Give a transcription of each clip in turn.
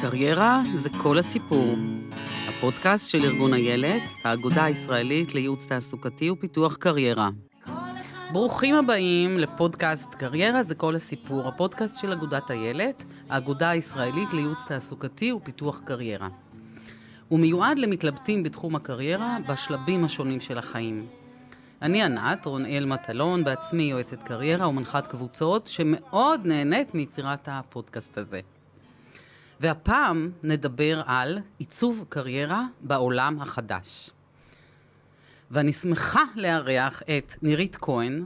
קריירה זה כל הסיפור. הפודקאסט של ארגון איילת, האגודה הישראלית לייעוץ תעסוקתי ופיתוח קריירה. ברוכים הבאים לפודקאסט קריירה זה כל הסיפור, הפודקאסט של אגודת איילת, האגודה הישראלית לייעוץ תעסוקתי ופיתוח קריירה. הוא מיועד למתלבטים בתחום הקריירה בשלבים השונים של החיים. אני ענת, רונאל מטלון, בעצמי יועצת קריירה ומנחת קבוצות, שמאוד נהנית מיצירת הפודקאסט הזה. והפעם נדבר על עיצוב קריירה בעולם החדש. ואני שמחה לארח את נירית כהן.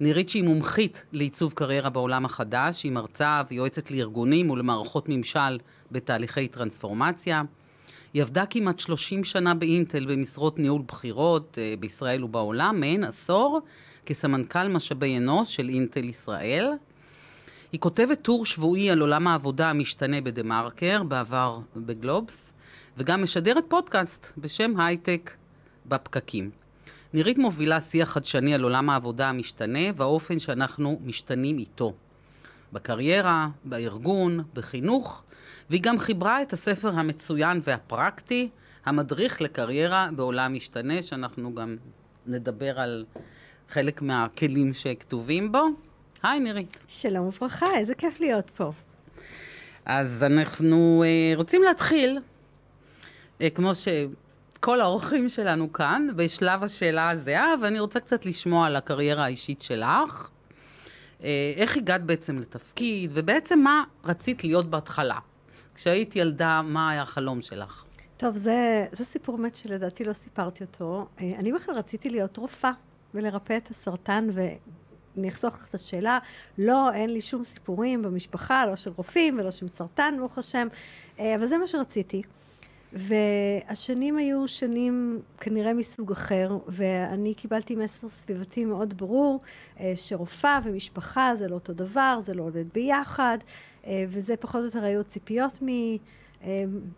נירית שהיא מומחית לעיצוב קריירה בעולם החדש, היא מרצה ויועצת לארגונים ולמערכות ממשל בתהליכי טרנספורמציה. היא עבדה כמעט 30 שנה באינטל במשרות ניהול בחירות אה, בישראל ובעולם, מעין עשור כסמנכ"ל משאבי אנוש של אינטל ישראל. היא כותבת טור שבועי על עולם העבודה המשתנה בדה מרקר, בעבר בגלובס, וגם משדרת פודקאסט בשם הייטק בפקקים. נירית מובילה שיח חדשני על עולם העבודה המשתנה והאופן שאנחנו משתנים איתו. בקריירה, בארגון, בחינוך, והיא גם חיברה את הספר המצוין והפרקטי, המדריך לקריירה בעולם משתנה, שאנחנו גם נדבר על חלק מהכלים שכתובים בו. היי נירית. שלום וברכה, איזה כיף להיות פה. אז אנחנו uh, רוצים להתחיל, uh, כמו שכל האורחים שלנו כאן, בשלב השאלה הזהה, ואני רוצה קצת לשמוע על הקריירה האישית שלך. Uh, איך הגעת בעצם לתפקיד, ובעצם מה רצית להיות בהתחלה? כשהיית ילדה, מה היה החלום שלך? טוב, זה, זה סיפור מת שלדעתי לא סיפרתי אותו. אני בכלל רציתי להיות רופאה ולרפא את הסרטן, אני אחסוך לך את השאלה, לא, אין לי שום סיפורים במשפחה, לא של רופאים ולא של סרטן, ברוך השם, אה, אבל זה מה שרציתי. והשנים היו שנים כנראה מסוג אחר, ואני קיבלתי מסר סביבתי מאוד ברור, אה, שרופאה ומשפחה זה לא אותו דבר, זה לא עובד ביחד, אה, וזה פחות או יותר היו ציפיות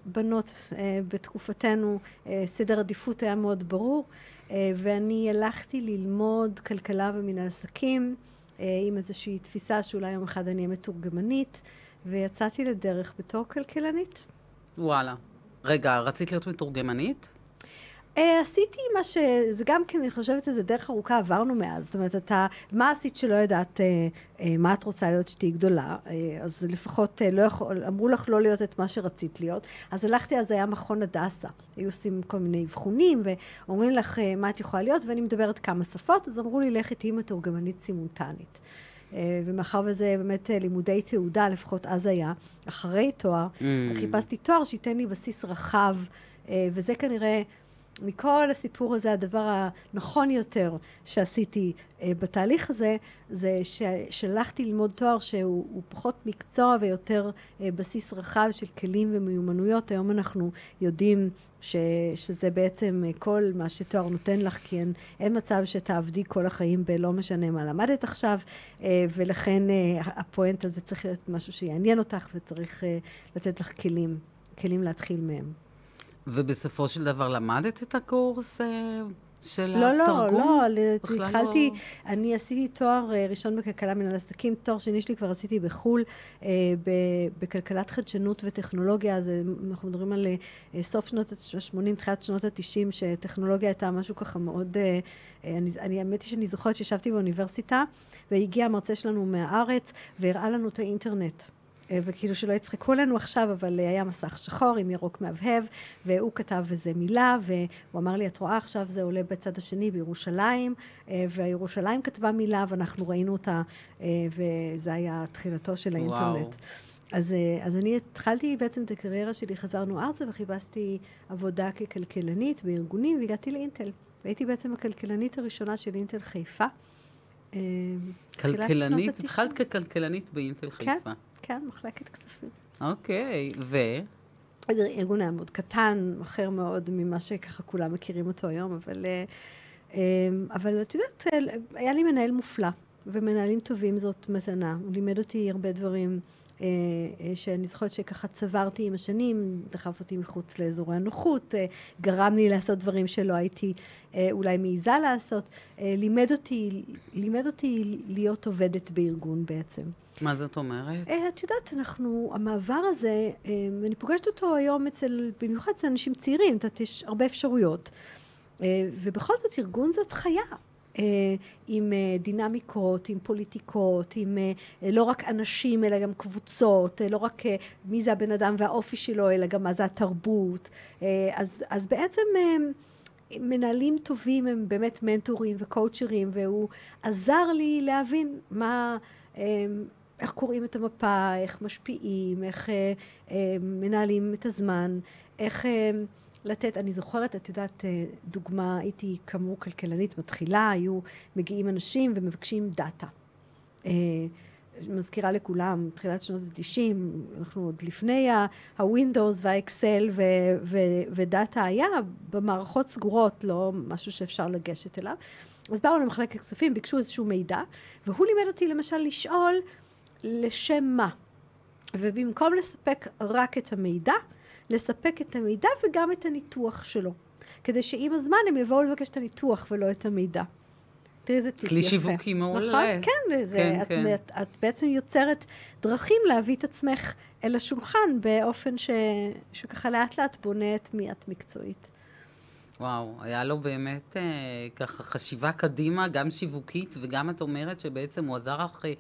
מבנות בתקופתנו, סדר עדיפות היה מאוד ברור. אה, ואני הלכתי ללמוד כלכלה ומנהל עסקים אה, עם איזושהי תפיסה שאולי יום אחד אני אהיה מתורגמנית, ויצאתי לדרך בתור כלכלנית. וואלה. רגע, רצית להיות מתורגמנית? אה, עשיתי מה ש... זה גם כן, אני חושבת, איזה דרך ארוכה עברנו מאז. זאת אומרת, אתה... מה עשית שלא ידעת אה, אה, מה את רוצה להיות שתהיי גדולה? אז לפחות לא יכול... אמרו לך לא להיות את מה שרצית להיות. אז הלכתי, אז היה מכון הדסה. היו עושים כל מיני אבחונים, ואומרים לך מה את יכולה להיות, ואני מדברת כמה שפות, אז אמרו לי, לכי תהיי מתורגמנית סימולטנית. ומאחר וזה באמת לימודי תעודה, לפחות אז היה, אחרי תואר, mm. חיפשתי תואר שייתן לי בסיס רחב, וזה כנראה מכל הסיפור הזה, הדבר הנכון יותר שעשיתי אה, בתהליך הזה, זה ששלחתי ללמוד תואר שהוא פחות מקצוע ויותר אה, בסיס רחב של כלים ומיומנויות. היום אנחנו יודעים ש, שזה בעצם אה, כל מה שתואר נותן לך, כי אין, אין מצב שתעבדי כל החיים בלא משנה מה למדת עכשיו, אה, ולכן אה, הפואנט הזה צריך להיות משהו שיעניין אותך וצריך אה, לתת לך כלים, כלים להתחיל מהם. ובסופו של דבר למדת את הקורס אה, של לא, לא התרגום? לא, לא, התחלתי, לא... אני עשיתי תואר אה, ראשון בכלכלה מנהל עסקים, תואר שני שלי כבר עשיתי בחו"ל, אה, בכלכלת חדשנות וטכנולוגיה, אז אנחנו מדברים על סוף שנות ה-80, תחילת שנות ה-90, שטכנולוגיה הייתה משהו ככה מאוד, אני, אני האמת היא שאני זוכרת שישבתי באוניברסיטה, והגיע המרצה שלנו מהארץ, והראה לנו את האינטרנט. אה, וכאילו שלא יצחקו לנו עכשיו, אבל היה מסך שחור עם ירוק מהבהב, והוא כתב איזה מילה, והוא אמר לי, את רואה עכשיו זה עולה בצד השני בירושלים, אה, והירושלים כתבה מילה, ואנחנו ראינו אותה, אה, וזה היה תחילתו של האינטרנט. אז, אז אני התחלתי בעצם את הקריירה שלי, חזרנו ארצה וחיפשתי עבודה ככלכלנית בארגונים, והגעתי לאינטל. והייתי בעצם הכלכלנית הראשונה של אינטל חיפה. כלכלנית? התחלת ככלכלנית באינטל כן. חיפה. כן, מחלקת כספים. אוקיי, ו? ארגון היה מאוד קטן, אחר מאוד ממה שככה כולם מכירים אותו היום, אבל, אה, אה, אבל את יודעת, היה לי מנהל מופלא. ומנהלים טובים זאת מתנה. הוא לימד אותי הרבה דברים אה, אה, שאני זוכרת שככה צברתי עם השנים, דחף אותי מחוץ לאזורי הנוחות, אה, גרם לי לעשות דברים שלא הייתי אולי מעיזה לעשות, לימד אותי, לימד אותי להיות עובדת בארגון בעצם. מה זאת אומרת? את יודעת, אנחנו, המעבר הזה, אני פוגשת אותו היום אצל, במיוחד אצל אנשים צעירים, את יודעת, יש הרבה אפשרויות. ובכל זאת, ארגון זאת חיה. אה, עם אה, דינמיקות, עם פוליטיקות, עם אה, לא רק אנשים אלא גם קבוצות, לא רק מי זה הבן אדם והאופי שלו, אלא גם מה זה התרבות. אז, אז בעצם מנהלים טובים הם באמת מנטורים וקואוצ'רים, והוא עזר לי להבין מה... איך קוראים את המפה, איך משפיעים, איך מנהלים את הזמן, איך לתת, אני זוכרת, את יודעת, אה, דוגמה, הייתי כאמור כלכלנית מתחילה, היו מגיעים אנשים ומבקשים דאטה. אה, מזכירה לכולם, תחילת שנות ה-90, אנחנו עוד לפני ה-Windows וה-Excel ודאטה היה במערכות סגורות, לא משהו שאפשר לגשת אליו. אז באו למחלקת כספים, ביקשו איזשהו מידע, והוא לימד אותי למשל לשאול לשם מה. ובמקום לספק רק את המידע, לספק את המידע וגם את הניתוח שלו. כדי שעם הזמן הם יבואו לבקש את הניתוח ולא את המידע. תראי איזה טיפ יפה. כלי שיווקי מעולה. נכון? כן, זה, כן, את, כן. את, את בעצם יוצרת דרכים להביא את עצמך אל השולחן באופן ש, שככה לאט לאט בונה את מי את מקצועית. וואו, היה לו באמת אה, ככה חשיבה קדימה, גם שיווקית, וגם את אומרת שבעצם הוא עזר לך אה,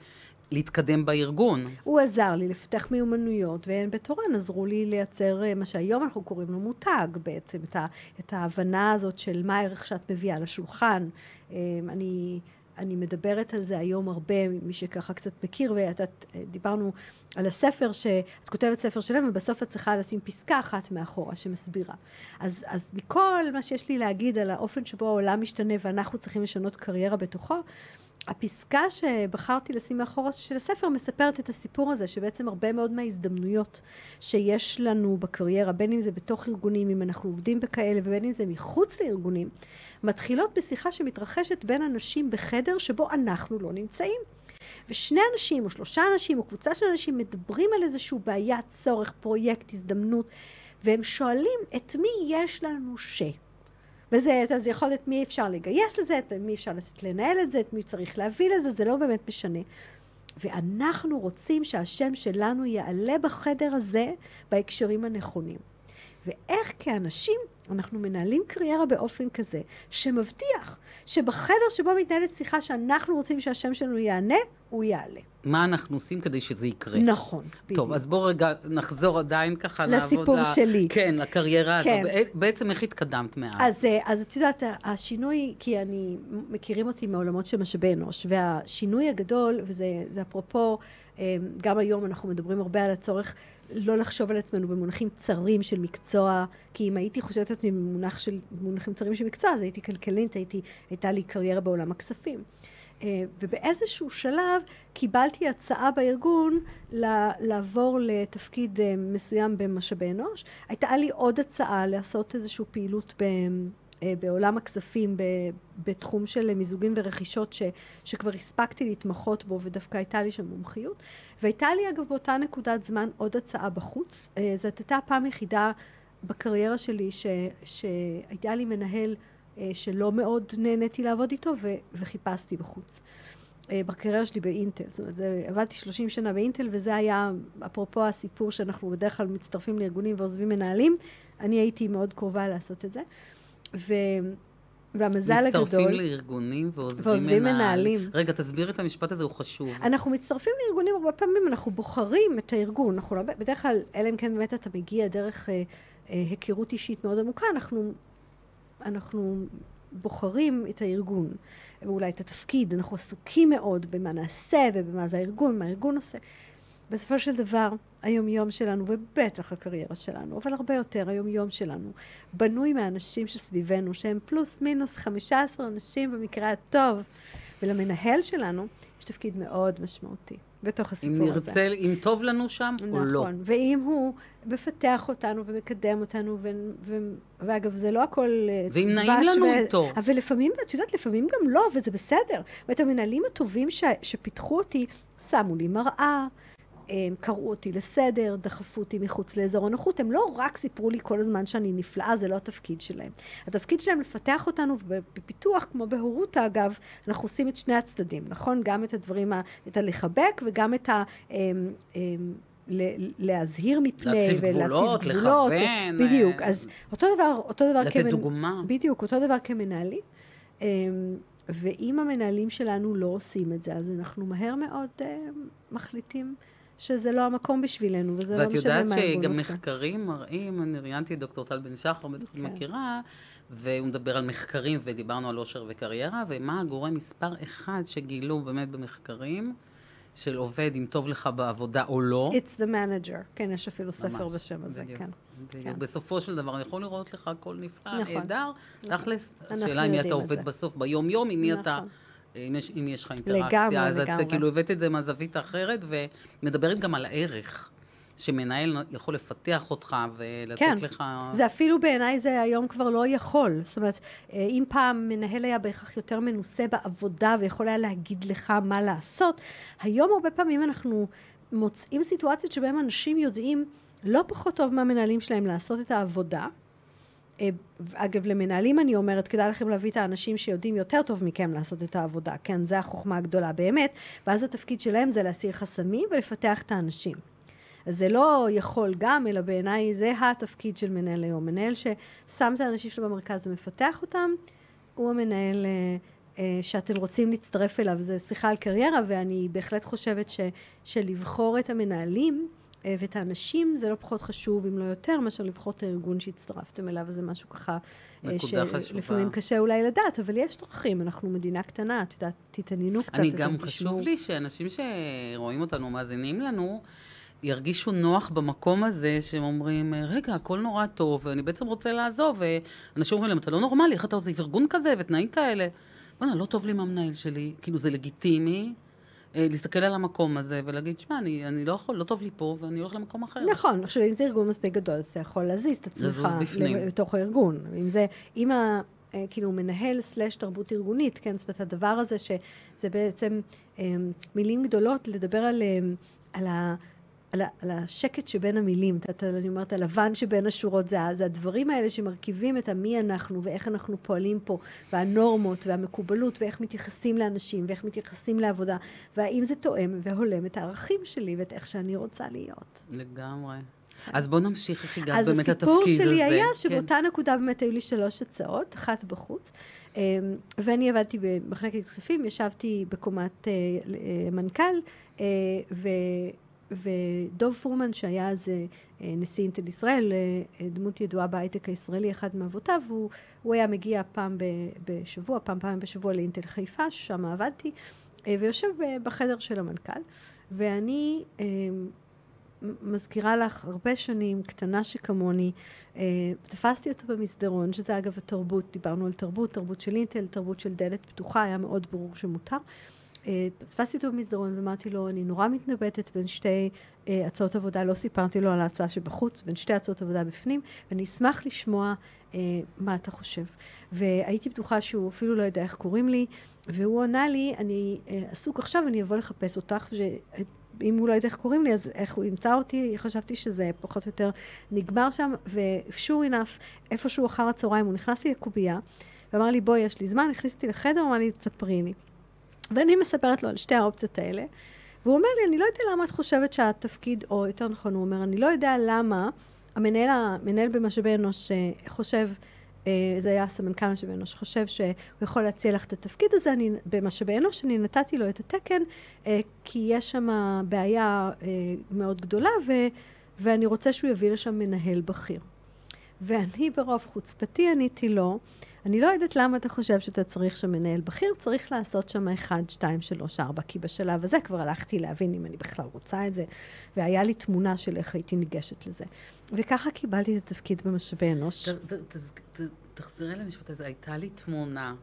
להתקדם בארגון. הוא עזר לי לפתח מיומנויות, והם בתורן עזרו לי לייצר אה, מה שהיום אנחנו קוראים לו מותג בעצם, את, ה, את ההבנה הזאת של מה הערך שאת מביאה לשולחן. אה, אני... אני מדברת על זה היום הרבה, מי שככה קצת מכיר, ואת אה, על הספר, שאת כותבת ספר שלם, ובסוף את צריכה לשים פסקה אחת מאחורה שמסבירה. אז, אז מכל מה שיש לי להגיד על האופן שבו העולם משתנה ואנחנו צריכים לשנות קריירה בתוכו, הפסקה שבחרתי לשים מאחורה של הספר מספרת את הסיפור הזה, שבעצם הרבה מאוד מההזדמנויות שיש לנו בקריירה, בין אם זה בתוך ארגונים, אם אנחנו עובדים בכאלה, ובין אם זה מחוץ לארגונים, מתחילות בשיחה שמתרחשת בין אנשים בחדר שבו אנחנו לא נמצאים. ושני אנשים, או שלושה אנשים, או קבוצה של אנשים, מדברים על איזושהי בעיה, צורך, פרויקט, הזדמנות, והם שואלים את מי יש לנו ש... וזה, זה יכול להיות מי אפשר לגייס לזה, את מי אפשר לתת לנהל את זה, את מי צריך להביא לזה, זה לא באמת משנה. ואנחנו רוצים שהשם שלנו יעלה בחדר הזה בהקשרים הנכונים. ואיך כאנשים אנחנו מנהלים קריירה באופן כזה, שמבטיח שבחדר שבו מתנהלת שיחה שאנחנו רוצים שהשם שלנו יענה, הוא יעלה. מה אנחנו עושים כדי שזה יקרה. נכון, בדיוק. טוב, אז בואו רגע נחזור עדיין ככה לסיפור לעבוד... שלי. כן, לקריירה כן. הזו. בעצם איך התקדמת מאז? אז, אה, אז את יודעת, השינוי, כי אני, מכירים אותי מעולמות של משאבי אנוש, והשינוי הגדול, וזה אפרופו, אה, גם היום אנחנו מדברים הרבה על הצורך לא לחשוב על עצמנו במונחים צרים של מקצוע, כי אם הייתי חושבת על עצמי במונח של, במונחים צרים של מקצוע, אז הייתי כלכלית, הייתי, הייתה לי קריירה בעולם הכספים. אה, ובאיזשהו שלב קיבלתי הצעה בארגון לעבור לתפקיד אה, מסוים במשאבי אנוש. הייתה לי עוד הצעה לעשות איזושהי פעילות ב... אה, בעולם הכספים בתחום של מיזוגים ורכישות ש, שכבר הספקתי להתמחות בו ודווקא הייתה לי שם מומחיות. והייתה לי אגב באותה נקודת זמן עוד הצעה בחוץ. זאת הייתה הפעם היחידה בקריירה שלי ש, שהייתה לי מנהל אה, שלא מאוד נהניתי לעבוד איתו ו, וחיפשתי בחוץ. אה, בקריירה שלי באינטל, זאת אומרת, זה, עבדתי 30 שנה באינטל וזה היה, אפרופו הסיפור שאנחנו בדרך כלל מצטרפים לארגונים ועוזבים מנהלים, אני הייתי מאוד קרובה לעשות את זה. ו... והמזל מצטרפים הגדול... מצטרפים לארגונים ועוזבים, ועוזבים מנהלים. מנהלים. רגע, תסביר את המשפט הזה, הוא חשוב. אנחנו מצטרפים לארגונים הרבה פעמים, אנחנו בוחרים את הארגון. אנחנו לא, בדרך כלל, אלא אם כן באמת אתה מגיע דרך אה, אה, היכרות אישית מאוד עמוקה, אנחנו אנחנו בוחרים את הארגון, ואולי את התפקיד, אנחנו עסוקים מאוד במה נעשה ובמה זה הארגון, מה הארגון עושה. בסופו של דבר, היום-יום שלנו, ובטח הקריירה שלנו, אבל הרבה יותר, היום-יום שלנו, בנוי מהאנשים שסביבנו, שהם פלוס מינוס 15 אנשים במקרה הטוב. ולמנהל שלנו, יש תפקיד מאוד משמעותי בתוך הסיפור אם הזה. נרצה, אם טוב לנו שם נכון. או לא. ואם הוא מפתח אותנו ומקדם אותנו, ו... ו... ואגב, זה לא הכל אה, ואם נעים לנו איתו. אבל לפעמים, את יודעת, לפעמים גם לא, וזה בסדר. ואת המנהלים הטובים ש... שפיתחו אותי, שמו לי מראה. הם קראו אותי לסדר, דחפו אותי מחוץ לאזור הנוחות, הם לא רק סיפרו לי כל הזמן שאני נפלאה, זה לא התפקיד שלהם. התפקיד שלהם לפתח אותנו, ובפיתוח, כמו בהורות אגב, אנחנו עושים את שני הצדדים, נכון? גם את הדברים, ה, את הלחבק וגם את ה... הם, הם, להזהיר מפני, להציב גבולות, לכוון. בדיוק, אז אותו דבר, אותו דבר לתת כמנ... דוגמה. בדיוק, אותו דבר כמנהלים. ואם המנהלים שלנו לא עושים את זה, אז אנחנו מהר מאוד uh, מחליטים שזה לא המקום בשבילנו, וזה לא משנה מה ואת יודעת שגם מחקרים מראים, אני ראיינתי את דוקטור טל בן שחר, בטח כן. מכירה, והוא מדבר על מחקרים, ודיברנו על עושר וקריירה, ומה הגורם מספר אחד שגילו באמת במחקרים, של עובד, אם טוב לך בעבודה או לא. It's the manager. כן, יש אפילו ספר ממש, בשם הזה, בדיוק, כן. בדיוק. כן. בסופו של דבר, יכול לראות לך הכל נפלא, נכון, נהדר. נכון. תכלס, השאלה אם אתה את עובד. בסוף, ביום-יום, עם מי אתה... אם יש, אם יש לך אינטראקציה, לגמרי, אז לגמרי. את כאילו הבאת את זה מהזווית האחרת, ומדברת גם על הערך, שמנהל יכול לפתח אותך ולתת כן, לך... זה אפילו בעיניי זה היום כבר לא יכול. זאת אומרת, אה, אם פעם מנהל היה בהכרח יותר מנוסה בעבודה ויכול היה להגיד לך מה לעשות, היום הרבה פעמים אנחנו מוצאים סיטואציות שבהן אנשים יודעים לא פחות טוב מהמנהלים שלהם לעשות את העבודה. אה, אגב, למנהלים אני אומרת, כדאי לכם להביא את האנשים שיודעים יותר טוב מכם לעשות את העבודה, כן? זה החוכמה הגדולה באמת, ואז התפקיד שלהם זה להסיר חסמים ולפתח את האנשים. אז זה לא יכול גם, אלא בעיניי זה התפקיד של מנהל היום. מנהל ששם את האנשים שלו במרכז ומפתח אותם, הוא המנהל אה, שאתם רוצים להצטרף אליו. זה שיחה על קריירה, ואני בהחלט חושבת ש, שלבחור את המנהלים אה, ואת האנשים זה לא פחות חשוב, אם לא יותר, מאשר לבחור את הארגון שהצטרפתם אליו, וזה משהו ככה... אה. שלפעמים קשה אולי לדעת, אבל יש דרכים, אנחנו מדינה קטנה, את יודעת, תתעניינו קצת, אני גם תשמעו. חשוב לי שאנשים שרואים אותנו, מאזינים לנו, ירגישו נוח במקום הזה, שהם אומרים, רגע, הכל נורא טוב, ואני בעצם רוצה לעזוב, ואנשים אומרים להם, אתה לא נורמלי, איך אתה עושה ארגון כזה ותנאים כאלה? בוא'נה, לא טוב לי עם המנהל שלי, כאילו זה לגיטימי. אה, להסתכל על המקום הזה ולהגיד, שמע, אני, אני לא יכול, לא טוב לי פה, ואני הולך למקום אחר. נכון, עכשיו אם זה ארגון מספיק גדול, אז אתה יכול להזיז את עצמך. בתוך הארגון. אם זה, אם ה... אה, כאילו מנהל סלש תרבות ארגונית, כן, זאת אומרת הדבר הזה שזה בעצם אה, מילים גדולות לדבר על, על, ה, על, על השקט שבין המילים, את אני אומרת הלבן שבין השורות, זה, זה הדברים האלה שמרכיבים את המי אנחנו ואיך אנחנו פועלים פה, והנורמות והמקובלות ואיך מתייחסים לאנשים ואיך מתייחסים לעבודה, והאם זה תואם והולם את הערכים שלי ואת איך שאני רוצה להיות. לגמרי. אז בוא נמשיך איך הגעת אז באמת לתפקיד הזה. הסיפור שלי היה כן. שבאותה נקודה באמת היו לי שלוש הצעות, אחת בחוץ, אמ, ואני עבדתי במחלקת כספים, ישבתי בקומת אה, אה, מנכ"ל, אה, ו... ודוב פורמן, שהיה אז אה, אה, נשיא אינטל ישראל, אה, דמות ידועה בהייטק הישראלי, אחד מאבותיו, הוא, הוא היה מגיע פעם בשבוע, פעם פעם בשבוע לאינטל חיפה, ששם עבדתי, ויושב בחדר של המנכ"ל, ואני מזכירה לך הרבה שנים, קטנה שכמוני, תפסתי אותו במסדרון, שזה אגב התרבות, דיברנו על תרבות, תרבות של אינטל, תרבות של דלת פתוחה, היה מאוד ברור שמותר. אה, תפסתי אותו במסדרון ואמרתי לו, אני נורא מתלבטת בין שתי אה, הצעות עבודה, לא סיפרתי לו על ההצעה שבחוץ, בין שתי הצעות עבודה בפנים, ואני אשמח לשמוע אה, מה אתה חושב. והייתי בטוחה שהוא אפילו לא יודע איך קוראים לי, והוא ענה לי, אני אה, עסוק עכשיו, אני אבוא לחפש אותך, ש... אם הוא לא יודע איך קוראים לי, אז איך הוא ימצא אותי, חשבתי שזה פחות או יותר נגמר שם, ו-sure enough, איפשהו אחר הצהריים הוא נכנס לי לקובייה, ואמר לי, בואי, יש לי זמן, הכניס אותי לחדר, אמר לי, תספרי לי. ואני מספרת לו על שתי האופציות האלה, והוא אומר לי, אני לא יודע למה את חושבת שהתפקיד, או יותר נכון, הוא אומר, אני לא יודע למה המנהל, המנהל במשאבי אנוש אה, חושב, אה, זה היה סמנכ"ל משאבי אנוש, חושב שהוא יכול להציע לך את התפקיד הזה, אני, במשאבי אנוש, אני נתתי לו את התקן, אה, כי יש שם בעיה מאוד גדולה, ו, ואני רוצה שהוא יביא לשם מנהל בכיר. ואני ברוב חוצפתי עניתי לו, אני לא יודעת למה אתה חושב שאתה צריך שם מנהל בכיר, צריך לעשות שם 1, 2, 3, 4, כי בשלב הזה כבר הלכתי להבין אם אני בכלל רוצה את זה, והיה לי תמונה של איך הייתי ניגשת לזה. וככה קיבלתי את התפקיד במשאבי אנוש. תחזרי למשפט הזה, הייתה לי תמונה.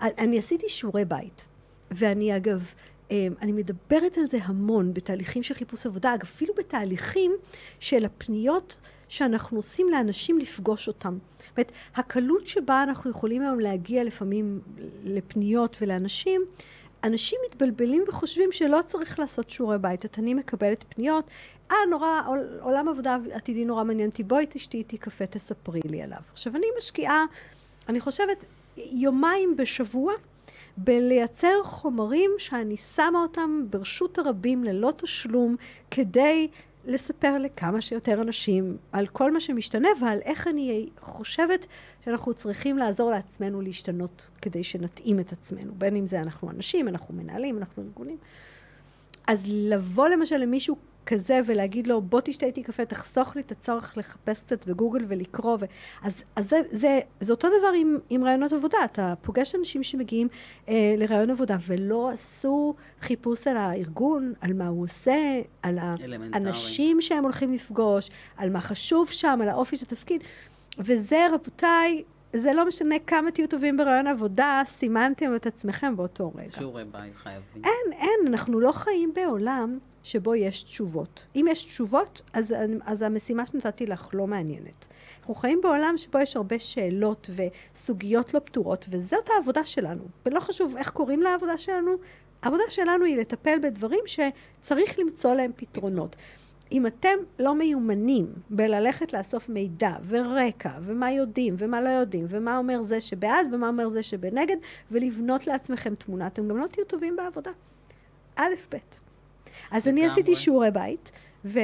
אני עשיתי שיעורי בית, ואני אגב אמ, אני מדברת על זה המון בתהליכים של חיפוש עבודה, אגב, אפילו בתהליכים של הפניות שאנחנו עושים לאנשים לפגוש אותם. זאת אומרת, הקלות שבה אנחנו יכולים היום להגיע לפעמים לפניות ולאנשים, אנשים מתבלבלים וחושבים שלא צריך לעשות שיעורי בית. את אני מקבלת פניות, אה, נורא, עולם עבודה עתידי נורא מעניין אותי, בואי תשתי איתי קפה, תספרי לי עליו. עכשיו, אני משקיעה, אני חושבת, יומיים בשבוע בלייצר חומרים שאני שמה אותם ברשות הרבים ללא תשלום, כדי לספר לכמה שיותר אנשים על כל מה שמשתנה ועל איך אני חושבת שאנחנו צריכים לעזור לעצמנו להשתנות כדי שנתאים את עצמנו. בין אם זה אנחנו אנשים, אנחנו מנהלים, אנחנו ארגונים. אז לבוא למשל למישהו כזה ולהגיד לו, בוא תשתה איתי קפה, תחסוך לי את הצורך לחפש קצת בגוגל ולקרוא. ו... אז, אז זה, זה, זה אותו דבר עם, עם רעיונות עבודה. אתה פוגש אנשים שמגיעים אה, לרעיון עבודה ולא עשו חיפוש על הארגון, על מה הוא עושה, על האנשים שהם הולכים לפגוש, על מה חשוב שם, על האופי של התפקיד. וזה, רבותיי, זה לא משנה כמה תהיו טובים ברעיון עבודה, סימנתם את עצמכם באותו רגע. שיעורי בית חייבים. אין, אין, אנחנו לא חיים בעולם שבו יש תשובות. אם יש תשובות, אז, אז המשימה שנתתי לך לא מעניינת. אנחנו חיים בעולם שבו יש הרבה שאלות וסוגיות לא פתורות, וזאת העבודה שלנו. ולא חשוב איך קוראים לעבודה שלנו, העבודה שלנו היא לטפל בדברים שצריך למצוא להם פתרונות. אם אתם לא מיומנים בללכת לאסוף מידע ורקע ומה יודעים ומה לא יודעים ומה אומר זה שבעד ומה אומר זה שבנגד ולבנות לעצמכם תמונה, אתם גם לא תהיו טובים בעבודה. א', ב'. אז אני עשיתי שיעורי בית, ו...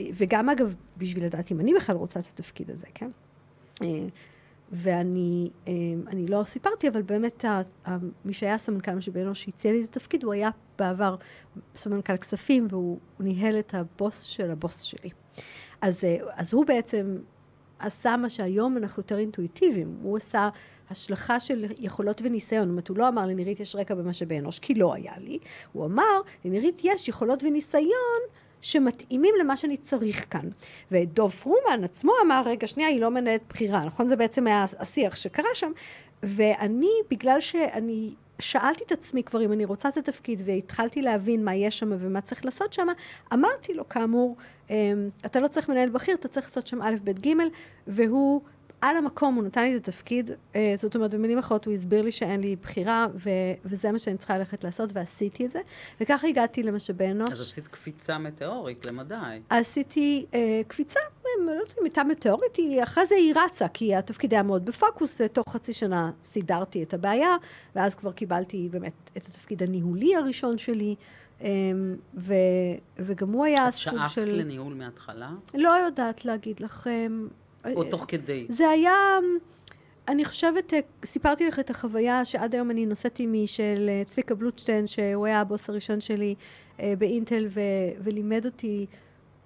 וגם אגב, בשביל לדעת אם אני בכלל רוצה את התפקיד הזה, כן? אה, ואני אה, אני לא סיפרתי, אבל באמת מי שהיה סמנכ"ל משאבי אנוש שהציע לי את התפקיד, הוא היה בעבר סמנכ"ל כספים, והוא ניהל את הבוס של הבוס שלי. אז, אה, אז הוא בעצם עשה מה שהיום אנחנו יותר אינטואיטיביים. הוא עשה השלכה של יכולות וניסיון. זאת אומרת, הוא לא אמר לנירית יש רקע במשאבי אנוש, כי לא היה לי. הוא אמר, לנירית יש יכולות וניסיון שמתאימים למה שאני צריך כאן. ודוב פרומן עצמו אמר, רגע, שנייה, היא לא מנהלת בחירה, נכון? זה בעצם היה השיח שקרה שם. ואני, בגלל שאני שאלתי את עצמי כבר אם אני רוצה את התפקיד והתחלתי להבין מה יש שם ומה צריך לעשות שם, אמרתי לו כאמור, אמ, אתה לא צריך מנהל בכיר, אתה צריך לעשות שם א', ב', ג', והוא על המקום הוא נתן לי את התפקיד, אה, זאת אומרת, במילים אחרות הוא הסביר לי שאין לי בחירה, ו- וזה מה שאני צריכה ללכת לעשות, ועשיתי את זה. וככה הגעתי למשאבי אנוש. אז עשית קפיצה מטאורית למדי. עשיתי אה, קפיצה, לא יודעת אם הייתה מטאורית, היא, אחרי זה היא רצה, כי התפקיד היה מאוד בפוקוס, אה, תוך חצי שנה סידרתי את הבעיה, ואז כבר קיבלתי באמת את התפקיד הניהולי הראשון שלי. אה, ו, וגם הוא היה סוג של... את שאפת לניהול מההתחלה? לא יודעת להגיד לכם. או תוך כדי? זה היה, אני חושבת, סיפרתי לך את החוויה שעד היום אני נושאת עימי של אה, צביקה בלוטשטיין, שהוא היה הבוס הראשון שלי אה, באינטל ו, ולימד אותי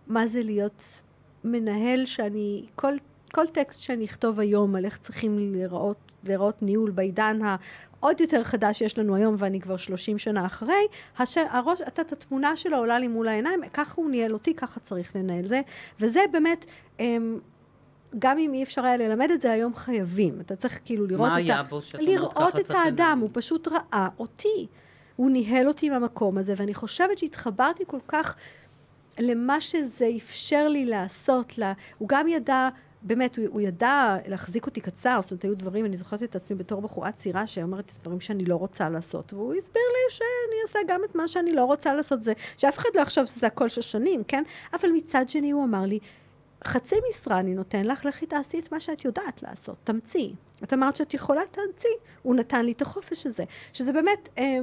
מה זה להיות מנהל שאני, כל, כל טקסט שאני אכתוב היום על איך צריכים להיראות, להיראות ניהול בעידן העוד יותר חדש שיש לנו היום, ואני כבר 30 שנה אחרי, הש... הראש, את, את התמונה שלו עולה לי מול העיניים, ככה הוא ניהל אותי, ככה צריך לנהל זה, וזה באמת, אמ, גם אם אי אפשר היה ללמד את זה, היום חייבים. אתה צריך כאילו לראות את ה... מה היה בו. לראות את האדם, הוא פשוט ראה אותי. הוא ניהל אותי מהמקום הזה, ואני חושבת שהתחברתי כל כך למה שזה אפשר לי לעשות. לה. הוא גם ידע, באמת, הוא, הוא ידע להחזיק אותי קצר, זאת אומרת, היו דברים, אני זוכרת את עצמי בתור בחורה צעירה שאומרת דברים שאני לא רוצה לעשות, והוא הסביר לי שאני אעשה גם את מה שאני לא רוצה לעשות, זה שאף אחד לא יחשוב שזה הכל שנים, כן? אבל מצד שני הוא אמר לי, חצי משרה אני נותן לך, לכי תעשי את מה שאת יודעת לעשות, תמציאי. את אמרת שאת יכולה, תמציא. הוא נתן לי את החופש הזה. שזה באמת אה,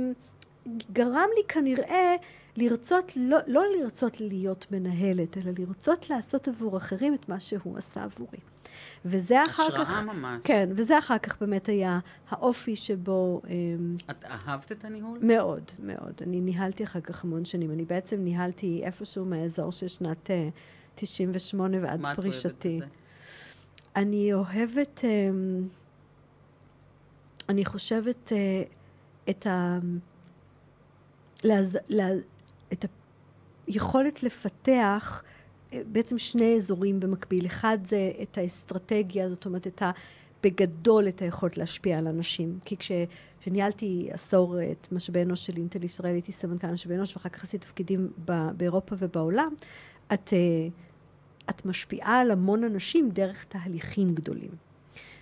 גרם לי כנראה לרצות, לא, לא לרצות להיות מנהלת, אלא לרצות לעשות עבור אחרים את מה שהוא עשה עבורי. וזה אחר השראה כך... השראה ממש. כן, וזה אחר כך באמת היה האופי שבו... אה, את אהבת את הניהול? מאוד, מאוד. אני ניהלתי אחר כך המון שנים. אני בעצם ניהלתי איפשהו מהאזור של שנת... אה, 98 ועד מה פרישתי. מה את אוהבת בזה? אני אוהבת, אמ, אני חושבת אה, את ה... להז... לה... את היכולת לפתח אה, בעצם שני אזורים במקביל. אחד זה את האסטרטגיה, זאת אומרת, את בגדול את היכולת להשפיע על אנשים. כי כש... כשניהלתי עשור את משאבי אנוש של אינטל ישראל, הייתי סמנכ"ל משאבי אנוש, ואחר כך עשיתי תפקידים באירופה ובעולם, את, אה, את משפיעה על המון אנשים דרך תהליכים גדולים.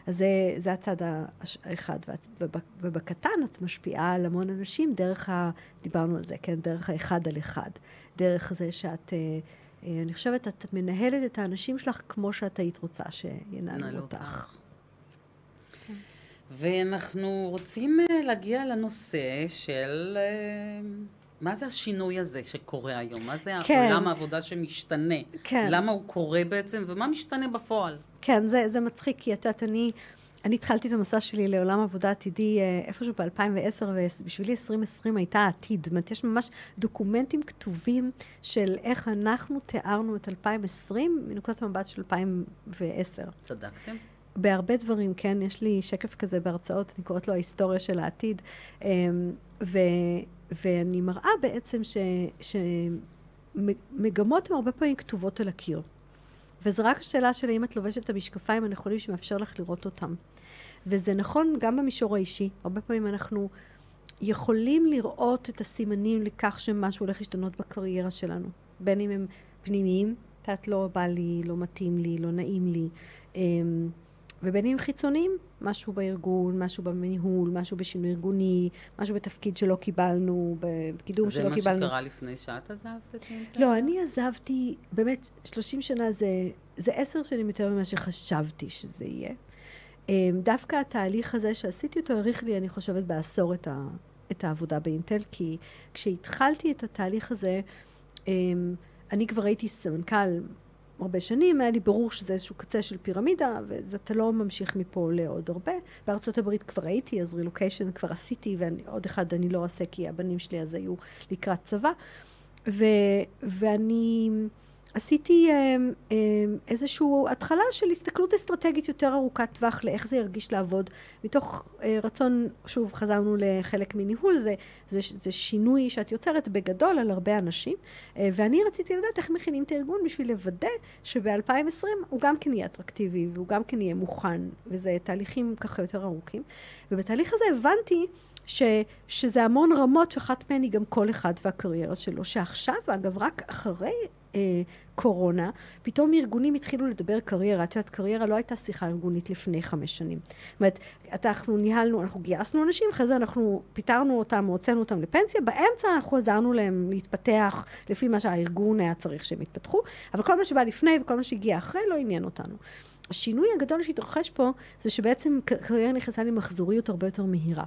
אז זה, זה הצד האחד. ובקטן את משפיעה על המון אנשים דרך ה... דיברנו על זה, כן? דרך האחד על אחד. דרך זה שאת... אה, אה, אני חושבת, את מנהלת את האנשים שלך כמו שאת היית רוצה שינהלו אותך. ואנחנו רוצים אה, להגיע לנושא של מה זה השינוי הזה שקורה היום? מה זה כן. עולם העבודה שמשתנה? כן. למה הוא קורה בעצם, ומה משתנה בפועל? כן, זה, זה מצחיק, כי את יודעת, אני, אני התחלתי את המסע שלי לעולם עבודה עתידי אה, איפשהו ב-2010, ובשבילי 2020 הייתה העתיד. זאת אומרת, יש ממש דוקומנטים כתובים של איך אנחנו תיארנו את 2020 מנקודת המבט של 2010. צדקתם. בהרבה דברים, כן. יש לי שקף כזה בהרצאות, אני קוראת לו ההיסטוריה של העתיד. אמ, ו, ואני מראה בעצם שמגמות הן הרבה פעמים כתובות על הקיר. וזו רק השאלה של האם את לובשת את המשקפיים הנכונים שמאפשר לך לראות אותם. וזה נכון גם במישור האישי. הרבה פעמים אנחנו יכולים לראות את הסימנים לכך שמשהו הולך להשתנות בקריירה שלנו. בין אם הם פנימיים, את לא בא לי, לא מתאים לי, לא נעים לי. ובין אם חיצוניים, משהו בארגון, משהו בניהול, משהו בשינוי ארגוני, משהו בתפקיד שלא קיבלנו, בקידום שלא קיבלנו. זה מה שקרה לפני שאת עזבת את אינטל? לא, אני עזבתי, באמת, 30 שנה זה, זה עשר שנים יותר ממה שחשבתי שזה יהיה. אמ, דווקא התהליך הזה שעשיתי אותו, האריך לי, אני חושבת, בעשור את, ה, את העבודה באינטל, כי כשהתחלתי את התהליך הזה, אמ, אני כבר הייתי סמנכ"ל הרבה שנים, היה לי ברור שזה איזשהו קצה של פירמידה, ואתה לא ממשיך מפה לעוד הרבה. בארצות הברית כבר הייתי, אז רילוקיישן כבר עשיתי, ועוד אחד אני לא אעשה כי הבנים שלי אז היו לקראת צבא. ו, ואני... עשיתי אה, אה, איזושהי התחלה של הסתכלות אסטרטגית יותר ארוכת טווח לאיך זה ירגיש לעבוד מתוך אה, רצון, שוב חזרנו לחלק מניהול, זה, זה, זה שינוי שאת יוצרת בגדול על הרבה אנשים ואני רציתי לדעת איך מכינים את הארגון בשביל לוודא שב-2020 הוא גם כן יהיה אטרקטיבי והוא גם כן יהיה מוכן וזה תהליכים ככה יותר ארוכים. ובתהליך הזה הבנתי ש, שזה המון רמות שאחת מהן היא גם כל אחד והקריירה שלו, שעכשיו אגב רק אחרי קורונה, פתאום ארגונים התחילו לדבר קריירה. את יודעת, קריירה לא הייתה שיחה ארגונית לפני חמש שנים. זאת אומרת, אנחנו ניהלנו, אנחנו גייסנו אנשים, אחרי זה אנחנו פיטרנו אותם, הוצאנו אותם לפנסיה, באמצע אנחנו עזרנו להם להתפתח לפי מה שהארגון היה צריך שהם יתפתחו, אבל כל מה שבא לפני וכל מה שהגיע אחרי לא עניין אותנו. השינוי הגדול שהתרחש פה זה שבעצם קריירה נכנסה למחזוריות הרבה יותר מהירה.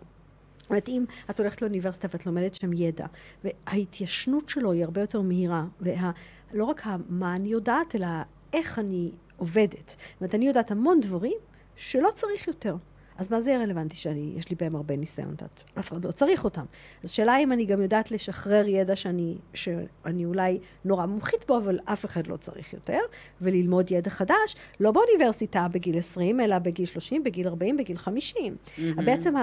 זאת אומרת, אם את הולכת לאוניברסיטה ואת לומדת שם ידע, וההתיישנות שלו היא הרבה יותר מהירה, וה... לא רק מה אני יודעת, אלא איך אני עובדת. זאת אומרת, אני יודעת המון דברים שלא צריך יותר. אז מה זה רלוונטי שאני, יש לי בהם הרבה ניסיון, את אף אחד לא צריך אותם. אז שאלה אם אני גם יודעת לשחרר ידע שאני, שאני אולי נורא מומחית בו, אבל אף אחד לא צריך יותר, וללמוד ידע חדש, לא באוניברסיטה בגיל 20, אלא בגיל 30, בגיל 40, בגיל 50. Mm-hmm. בעצם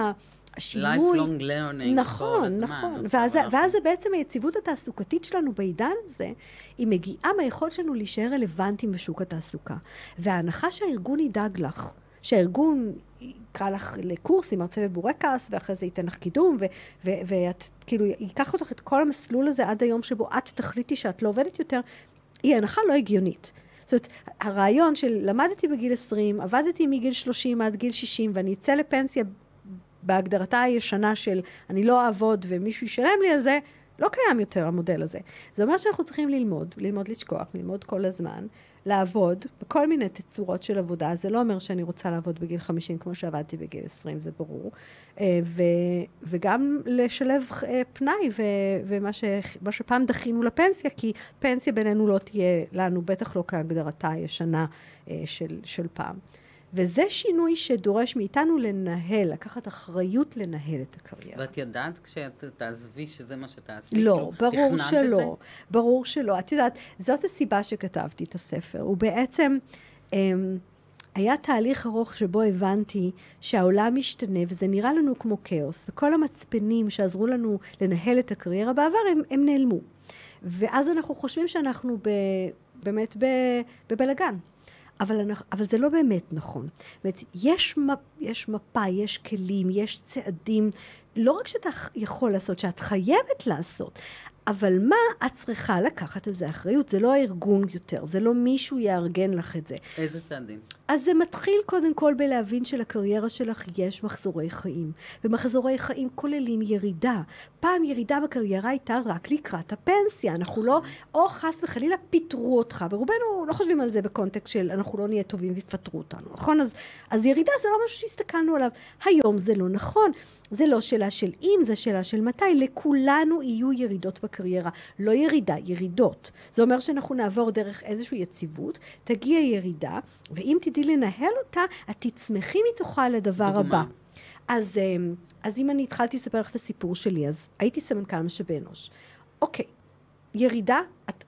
השינוי... lifelong learning. נכון, נכון. ואז, ואז זה בעצם היציבות התעסוקתית שלנו בעידן הזה, היא מגיעה מהיכולת שלנו להישאר רלוונטיים בשוק התעסוקה. וההנחה שהארגון ידאג לך, שהארגון יקרא לך לקורס עם מרצה בבורקס, ואחרי זה ייתן לך קידום, ואת כאילו, ייקח אותך את כל המסלול הזה עד היום שבו את תחליטי שאת לא עובדת יותר, היא הנחה לא הגיונית. זאת אומרת, הרעיון של למדתי בגיל 20, עבדתי מגיל 30 עד גיל 60, ואני אצא לפנסיה בהגדרתה הישנה של אני לא אעבוד ומישהו ישלם לי על זה, לא קיים יותר המודל הזה. זה אומר שאנחנו צריכים ללמוד, ללמוד לשכוח, ללמוד כל הזמן, לעבוד בכל מיני תצורות של עבודה. זה לא אומר שאני רוצה לעבוד בגיל 50 כמו שעבדתי בגיל 20, זה ברור. אה, ו, וגם לשלב אה, פנאי, ו, ומה ש, שפעם דחינו לפנסיה, כי פנסיה בינינו לא תהיה לנו, בטח לא כהגדרתה הישנה אה, של, של פעם. וזה שינוי שדורש מאיתנו לנהל, לקחת אחריות לנהל את הקריירה. ואת ידעת כשאת תעזבי שזה מה שתעשי? לא, כאילו, ברור שלא. ברור שלא. את יודעת, זאת הסיבה שכתבתי את הספר. הוא בעצם... אמ, היה תהליך ארוך שבו הבנתי שהעולם משתנה וזה נראה לנו כמו כאוס, וכל המצפנים שעזרו לנו לנהל את הקריירה בעבר, הם, הם נעלמו. ואז אנחנו חושבים שאנחנו ב, באמת בבלגן. אבל, אבל זה לא באמת נכון. זאת אומרת, יש, מפ, יש מפה, יש כלים, יש צעדים, לא רק שאתה יכול לעשות, שאת חייבת לעשות, אבל מה, את צריכה לקחת על זה אחריות, זה לא הארגון יותר, זה לא מישהו יארגן לך את זה. איזה צעדים? אז זה מתחיל קודם כל בלהבין שלקריירה שלך יש מחזורי חיים, ומחזורי חיים כוללים ירידה. פעם ירידה בקריירה הייתה רק לקראת הפנסיה, אנחנו לא, או חס וחלילה פיטרו אותך, ורובנו לא חושבים על זה בקונטקסט של אנחנו לא נהיה טובים ויפטרו אותנו, נכון? אז, אז ירידה זה לא משהו שהסתכלנו עליו. היום זה לא נכון, זה לא שאלה של אם, זה שאלה של מתי, לכולנו יהיו ירידות בקריירה. לא ירידה, ירידות. זה אומר שאנחנו נעבור דרך איזושהי יציבות, תגיע ירידה, ואם תדעי לנהל אותה, את תצמחי מתוכה לדבר. הבא. אז, אמ, אז אם אני התחלתי לספר לך את הסיפור שלי, אז הייתי סמנכ"ל משאבי אנוש. אוקיי, ירידה, את,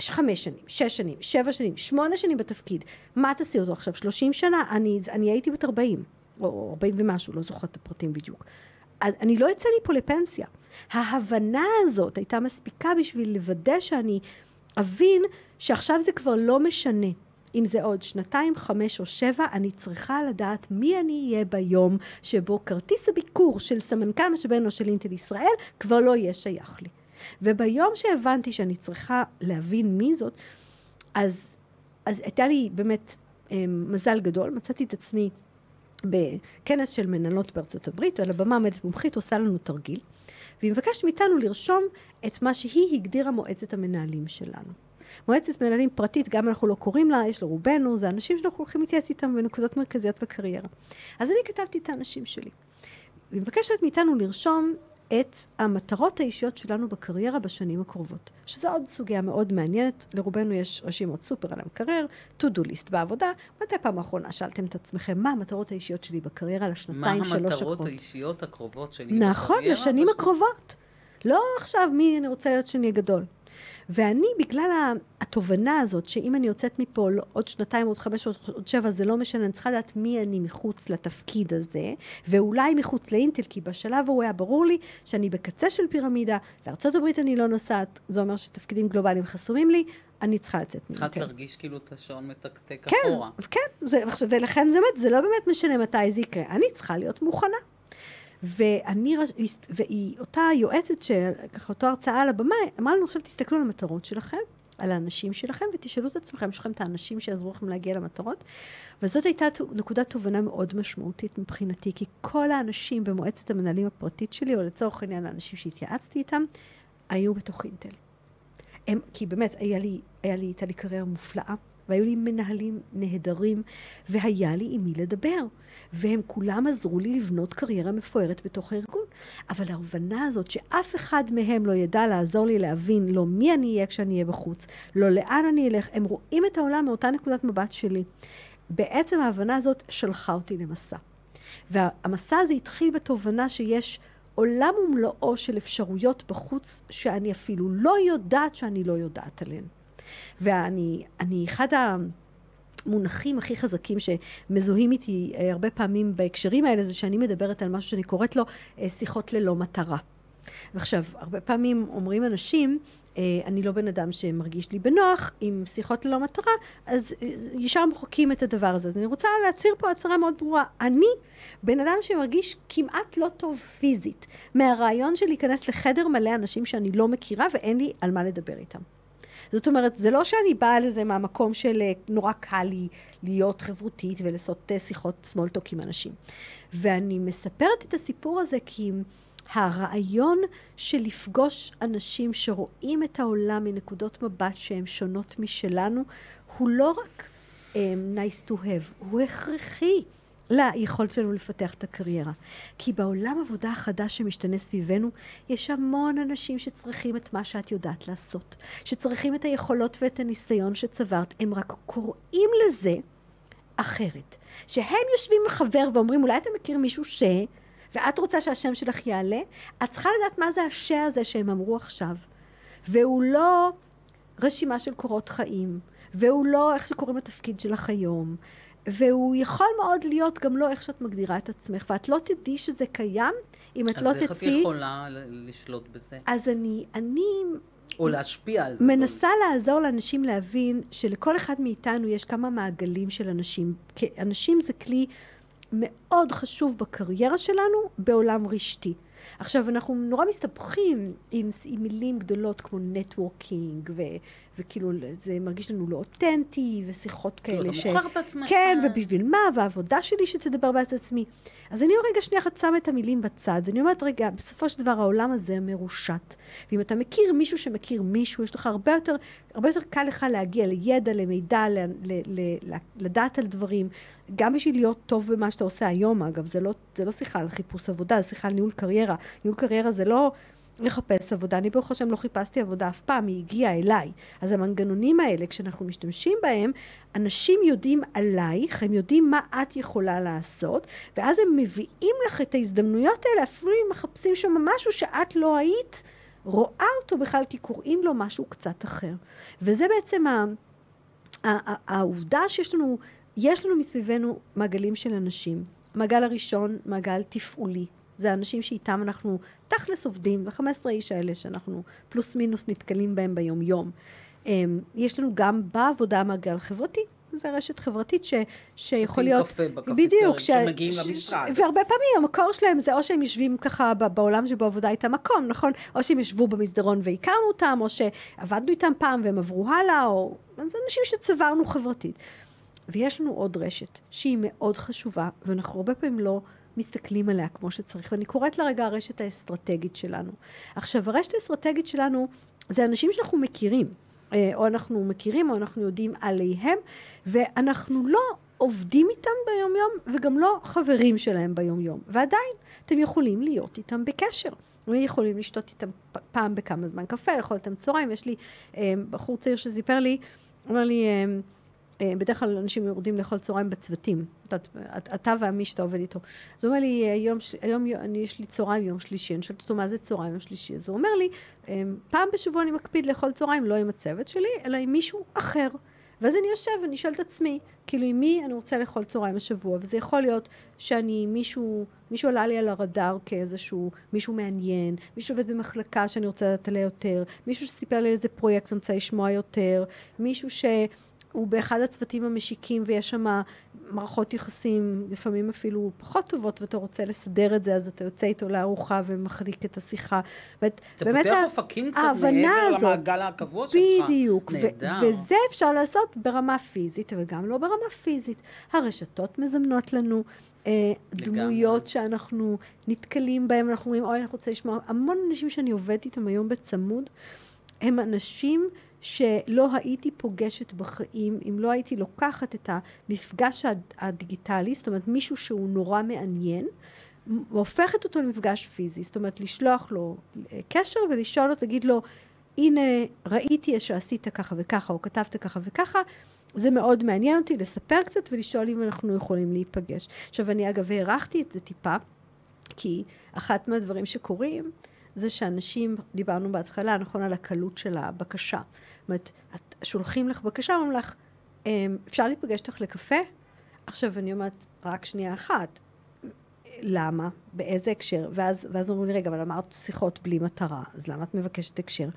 חמש שנים, שש שנים, שבע שנים, שמונה שנים בתפקיד. מה תעשי אותו עכשיו? שלושים שנה? אני, אני הייתי בת ארבעים, או ארבעים ומשהו, לא זוכרת את הפרטים בדיוק. אני לא אצא מפה לפנסיה. ההבנה הזאת הייתה מספיקה בשביל לוודא שאני אבין שעכשיו זה כבר לא משנה. אם זה עוד שנתיים, חמש או שבע, אני צריכה לדעת מי אני אהיה ביום שבו כרטיס הביקור של סמנכ"ל משאבי אנוש של אינטל ישראל כבר לא יהיה שייך לי. וביום שהבנתי שאני צריכה להבין מי זאת, אז, אז הייתה לי באמת אה, מזל גדול, מצאתי את עצמי בכנס של מנהלות בארצות הברית, על הבמה עומדת מומחית, עושה לנו תרגיל, והיא מבקשת מאיתנו לרשום את מה שהיא הגדירה מועצת המנהלים שלנו. מועצת מנהלים פרטית, גם אנחנו לא קוראים לה, יש לרובנו, זה אנשים שאנחנו הולכים להתייעץ איתם בנקודות מרכזיות בקריירה. אז אני כתבתי את האנשים שלי. והיא מבקשת מאיתנו לרשום את המטרות האישיות שלנו בקריירה בשנים הקרובות. שזו עוד סוגיה מאוד מעניינת. לרובנו יש רשימות סופר על המקרר, to do list בעבודה. מתי פעם האחרונה שאלתם את עצמכם, מה המטרות האישיות שלי בקריירה לשנתיים, שלוש הקרובות? מה המטרות האישיות הקרובות שלי נכון, בקריירה? נכון, לשנים הקרובות. לא עכשיו מי אני רוצה להיות שאני הגדול. ואני, בגלל התובנה הזאת, שאם אני יוצאת מפה לא, עוד שנתיים, עוד חמש, עוד, עוד שבע, זה לא משנה, אני צריכה לדעת מי אני מחוץ לתפקיד הזה, ואולי מחוץ לאינטל, כי בשלב ההוא היה ברור לי שאני בקצה של פירמידה, לארה"ב אני לא נוסעת, זה אומר שתפקידים גלובליים חסומים לי, אני צריכה לצאת מאינטל. התחלת להרגיש כאילו את השעון מתקתק כן, אחורה. כן, זה, ולכן זה באמת, זה לא באמת משנה מתי זה יקרה, אני צריכה להיות מוכנה. ואני, והיא, אותה יועצת, שככה אותו הרצאה על הבמה, אמרה לנו, עכשיו תסתכלו על המטרות שלכם, על האנשים שלכם, ותשאלו את עצמכם, יש לכם את האנשים שיעזרו לכם להגיע למטרות. וזאת הייתה נקודת תובנה מאוד משמעותית מבחינתי, כי כל האנשים במועצת המנהלים הפרטית שלי, או לצורך העניין האנשים שהתייעצתי איתם, היו בתוך אינטל. הם, כי באמת, היה לי, היה לי, הייתה לי קריירה מופלאה. והיו לי מנהלים נהדרים, והיה לי עם מי לדבר. והם כולם עזרו לי לבנות קריירה מפוארת בתוך הארגון. אבל ההבנה הזאת שאף אחד מהם לא ידע לעזור לי להבין לא מי אני אהיה כשאני אהיה בחוץ, לא לאן אני אלך, הם רואים את העולם מאותה נקודת מבט שלי. בעצם ההבנה הזאת שלחה אותי למסע. והמסע הזה התחיל בתובנה שיש עולם ומלואו של אפשרויות בחוץ שאני אפילו לא יודעת שאני לא יודעת עליהן. ואני, אני אחד המונחים הכי חזקים שמזוהים איתי אה, הרבה פעמים בהקשרים האלה, זה שאני מדברת על משהו שאני קוראת לו אה, שיחות ללא מטרה. ועכשיו, הרבה פעמים אומרים אנשים, אה, אני לא בן אדם שמרגיש לי בנוח עם שיחות ללא מטרה, אז ישר מוחקים את הדבר הזה. אז אני רוצה להצהיר פה הצהרה מאוד ברורה. אני בן אדם שמרגיש כמעט לא טוב פיזית מהרעיון של להיכנס לחדר מלא אנשים שאני לא מכירה ואין לי על מה לדבר איתם. זאת אומרת, זה לא שאני באה לזה מהמקום של אה, נורא קל לי להיות חברותית ולעשות אה, שיחות talk עם אנשים. ואני מספרת את הסיפור הזה כי הרעיון של לפגוש אנשים שרואים את העולם מנקודות מבט שהן שונות משלנו, הוא לא רק um, nice to have, הוא הכרחי. ליכולת שלנו לפתח את הקריירה. כי בעולם עבודה החדש שמשתנה סביבנו, יש המון אנשים שצריכים את מה שאת יודעת לעשות, שצריכים את היכולות ואת הניסיון שצברת, הם רק קוראים לזה אחרת. שהם יושבים עם חבר ואומרים, אולי אתה מכיר מישהו ש... ואת רוצה שהשם שלך יעלה, את צריכה לדעת מה זה הש הזה שהם אמרו עכשיו. והוא לא רשימה של קורות חיים, והוא לא איך שקוראים לתפקיד שלך היום, והוא יכול מאוד להיות גם לא איך שאת מגדירה את עצמך, ואת לא תדעי שזה קיים אם את לא תצאי... אז איך את יכולה לשלוט בזה? אז אני, אני, או להשפיע על זה. מנסה לעזור לאנשים להבין שלכל אחד מאיתנו יש כמה מעגלים של אנשים. כי אנשים זה כלי מאוד חשוב בקריירה שלנו בעולם רשתי. עכשיו, אנחנו נורא מסתבכים עם, עם מילים גדולות כמו נטוורקינג, ו, וכאילו זה מרגיש לנו לא אותנטי, ושיחות כאילו, כאלה ש... אתה מוכר את עצמך. כן, ובשביל מה, והעבודה שלי שתדבר בעד עצמי. אז אני רגע שנייה אחת שמה את המילים בצד, ואני אומרת, רגע, בסופו של דבר העולם הזה מרושת. ואם אתה מכיר מישהו שמכיר מישהו, יש לך הרבה יותר, הרבה יותר קל לך להגיע לידע, למידע, ל, ל, ל, ל, לדעת על דברים. גם בשביל להיות טוב במה שאתה עושה היום, אגב, זה לא, זה לא שיחה על חיפוש עבודה, זה שיחה על ניהול קריירה. ניהול קריירה זה לא לחפש עבודה. אני ברוך השם לא חיפשתי עבודה אף פעם, היא הגיעה אליי. אז המנגנונים האלה, כשאנחנו משתמשים בהם, אנשים יודעים עלייך, הם יודעים מה את יכולה לעשות, ואז הם מביאים לך את ההזדמנויות האלה, אפילו אם מחפשים שם משהו שאת לא היית רואה אותו בכלל, כי קוראים לו משהו קצת אחר. וזה בעצם ה... העובדה שיש לנו, יש לנו מסביבנו מעגלים של אנשים. המעגל הראשון, מעגל תפעולי. זה האנשים שאיתם אנחנו תכלס עובדים, ו-15 איש האלה שאנחנו פלוס מינוס נתקלים בהם ביום-יום. אמ, יש לנו גם בעבודה מעגל חברתי. זה רשת חברתית ש, שיכול להיות... קפה בקפיטריה, שמגיעים למשרד. והרבה פעמים המקור שלהם זה או שהם יושבים ככה בעולם שבו עבודה איתם מקום, נכון? או שהם ישבו במסדרון והכרנו אותם, או שעבדנו איתם פעם והם עברו הלאה, או... זה אנשים שצברנו חברתית. ויש לנו עוד רשת שהיא מאוד חשובה, ואנחנו הרבה פעמים לא מסתכלים עליה כמו שצריך. ואני קוראת לה רגע הרשת האסטרטגית שלנו. עכשיו, הרשת האסטרטגית שלנו זה אנשים שאנחנו מכירים. אה, או אנחנו מכירים או אנחנו יודעים עליהם, ואנחנו לא עובדים איתם ביומיום וגם לא חברים שלהם ביומיום. ועדיין, אתם יכולים להיות איתם בקשר. יכולים לשתות איתם פעם בכמה זמן קפה, לאכול איתם צהריים. יש לי אה, בחור צעיר שסיפר לי, אומר לי, אה, בדרך כלל אנשים יורדים לאכול צהריים בצוותים. אתה, אתה והמי שאתה עובד איתו. אז הוא אומר לי, היום, היום אני, יש לי צהריים יום שלישי. אני שואלת אותו, מה זה צהריים יום שלישי? אז הוא אומר לי, אה, פעם בשבוע אני מקפיד לאכול צהריים לא עם הצוות שלי, אלא עם מישהו אחר. ואז אני יושב ואני שואל את עצמי, כאילו עם מי אני רוצה לאכול צהריים השבוע, וזה יכול להיות שאני, מישהו, מישהו עלה לי על הרדאר כאיזשהו, מישהו מעניין, מישהו עובד במחלקה שאני רוצה לדעת עליה יותר, מישהו שסיפר לי איזה פרויקט אני רוצה לשמוע יותר, מישהו ש... הוא באחד הצוותים המשיקים ויש שם מערכות יחסים לפעמים אפילו פחות טובות ואתה רוצה לסדר את זה אז אתה יוצא איתו לארוחה ומחליק את השיחה. ואת, אתה פותח אופקים קצת מעבר הזאת, למעגל הקבוע שלך. בדיוק. נהדר. וזה אפשר לעשות ברמה פיזית אבל גם לא ברמה פיזית. הרשתות מזמנות לנו אה, דמויות שאנחנו נתקלים בהן, אנחנו אומרים אוי אני רוצה לשמוע המון אנשים שאני עובדת איתם היום בצמוד הם אנשים שלא הייתי פוגשת בחיים אם לא הייתי לוקחת את המפגש הדיגיטלי, זאת אומרת מישהו שהוא נורא מעניין, והופכת אותו למפגש פיזי, זאת אומרת לשלוח לו קשר ולשאול אותו, להגיד לו, הנה ראיתי שעשית ככה וככה, או כתבת ככה וככה, זה מאוד מעניין אותי לספר קצת ולשאול אם אנחנו יכולים להיפגש. עכשיו אני אגב הערכתי את זה טיפה, כי אחת מהדברים שקורים זה שאנשים, דיברנו בהתחלה, נכון, על הקלות של הבקשה. זאת אומרת, שולחים לך בקשה, אומרים לך, אמ, אפשר להיפגש איתך לקפה? עכשיו, אני אומרת, רק שנייה אחת. למה? באיזה הקשר? ואז, ואז אומרים לי, רגע, אבל אמרת שיחות בלי מטרה, אז למה את מבקשת הקשר?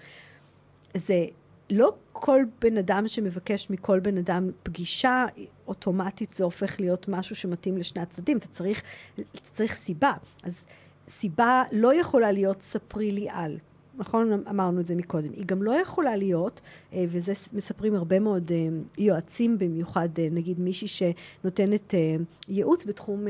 זה לא כל בן אדם שמבקש מכל בן אדם פגישה, אוטומטית זה הופך להיות משהו שמתאים לשני הצדדים. אתה צריך, אתה צריך סיבה. אז סיבה לא יכולה להיות ספרי לי על. נכון? אמרנו את זה מקודם. היא גם לא יכולה להיות, אה, וזה מספרים הרבה מאוד אה, יועצים, במיוחד אה, נגיד מישהי שנותנת ייעוץ בתחום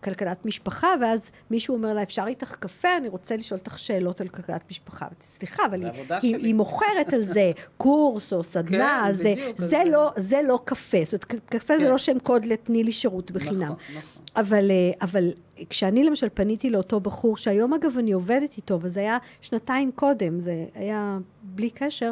כלכלת משפחה, ואז מישהו אומר לה, אפשר איתך קפה? אני רוצה לשאול אותך שאלות על כלכלת משפחה. סליחה, אבל היא, היא, היא מוכרת על זה קורס או סדנה, כן, זה, בדיוק, זה, זה, לא, זה לא קפה. זאת אומרת, קפה כן. זה לא שם קוד לתני לי שירות בחינם. נכון, נכון. אבל, אה, אבל כשאני למשל פניתי לאותו בחור, שהיום אגב אני עובדת איתו, וזה היה שנתיים קודם, זה היה בלי קשר,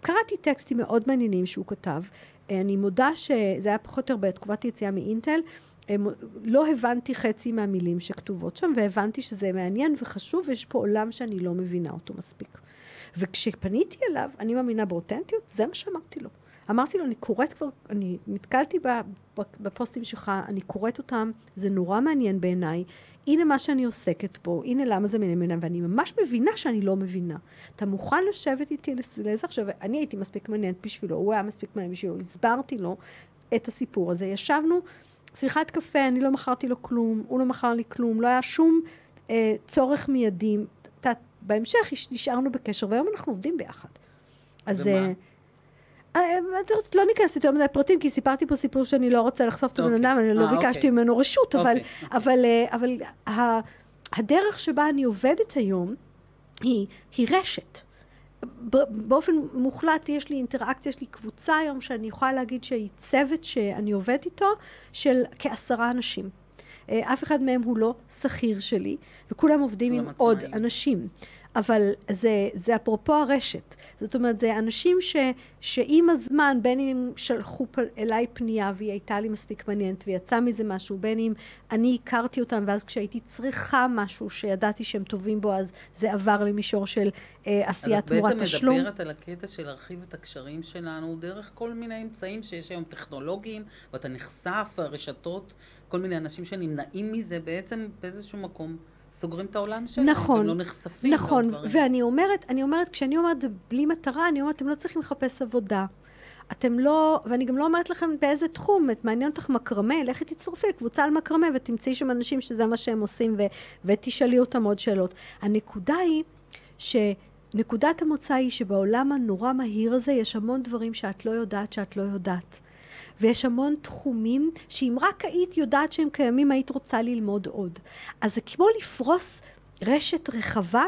קראתי טקסטים מאוד מעניינים שהוא כתב. אני מודה שזה היה פחות או יותר בתקופת יציאה מאינטל. הם, לא הבנתי חצי מהמילים שכתובות שם, והבנתי שזה מעניין וחשוב, ויש פה עולם שאני לא מבינה אותו מספיק. וכשפניתי אליו, אני מאמינה באותנטיות, זה מה שאמרתי לו. אמרתי לו, אני קוראת כבר, אני נתקלתי בפוסטים שלך, אני קוראת אותם, זה נורא מעניין בעיניי. הנה מה שאני עוסקת בו, הנה למה זה מעניין בעיניי, ואני ממש מבינה שאני לא מבינה. אתה מוכן לשבת איתי לזה עכשיו? אני הייתי מספיק מעניינת בשבילו, הוא היה מספיק מעניין בשבילו, הסברתי לו את הסיפור הזה. ישבנו, שיחת קפה, אני לא מכרתי לו כלום, הוא לא מכר לי כלום, לא היה שום אה, צורך מיידי. בהמשך נשארנו בקשר, והיום אנחנו עובדים ביחד. אז... ומה? אה, אה, לא ניכנס יותר מדי פרטים, כי סיפרתי פה סיפור שאני לא רוצה לחשוף את הבן אוקיי. אדם, אני לא אה, ביקשתי אוקיי. ממנו רשות, אבל הדרך שבה אני עובדת היום היא רשת. באופן מוחלט יש לי אינטראקציה, יש לי קבוצה היום שאני יכולה להגיד שהיא צוות שאני עובדת איתו של כעשרה אנשים. אף אחד מהם הוא לא שכיר שלי, וכולם עובדים עם עוד אנשים. אבל זה, זה אפרופו הרשת. זאת אומרת, זה אנשים ש, שעם הזמן, בין אם שלחו פ, אליי פנייה והיא הייתה לי מספיק מעניינת ויצא מזה משהו, בין אם אני הכרתי אותם ואז כשהייתי צריכה משהו שידעתי שהם טובים בו, אז זה עבר למישור של אה, עשיית תמורת תשלום. אז את בעצם מדברת על הקטע של להרחיב את הקשרים שלנו דרך כל מיני אמצעים שיש היום טכנולוגיים, ואתה נחשף, הרשתות, כל מיני אנשים שנמנעים מזה בעצם באיזשהו מקום. סוגרים את העולם שלהם, נכון, הם לא נחשפים נכון, ואני אומרת, אני אומרת, כשאני אומרת זה בלי מטרה, אני אומרת, אתם לא צריכים לחפש עבודה. אתם לא, ואני גם לא אומרת לכם באיזה תחום, את מעניין אותך מקרמה, לכי תצטרפי לקבוצה על מקרמה ותמצאי שם אנשים שזה מה שהם עושים ו, ותשאלי אותם עוד שאלות. הנקודה היא שנקודת המוצא היא שבעולם הנורא מהיר הזה יש המון דברים שאת לא יודעת שאת לא יודעת. ויש המון תחומים שאם רק היית יודעת שהם קיימים, היית רוצה ללמוד עוד. אז זה כמו לפרוס רשת רחבה,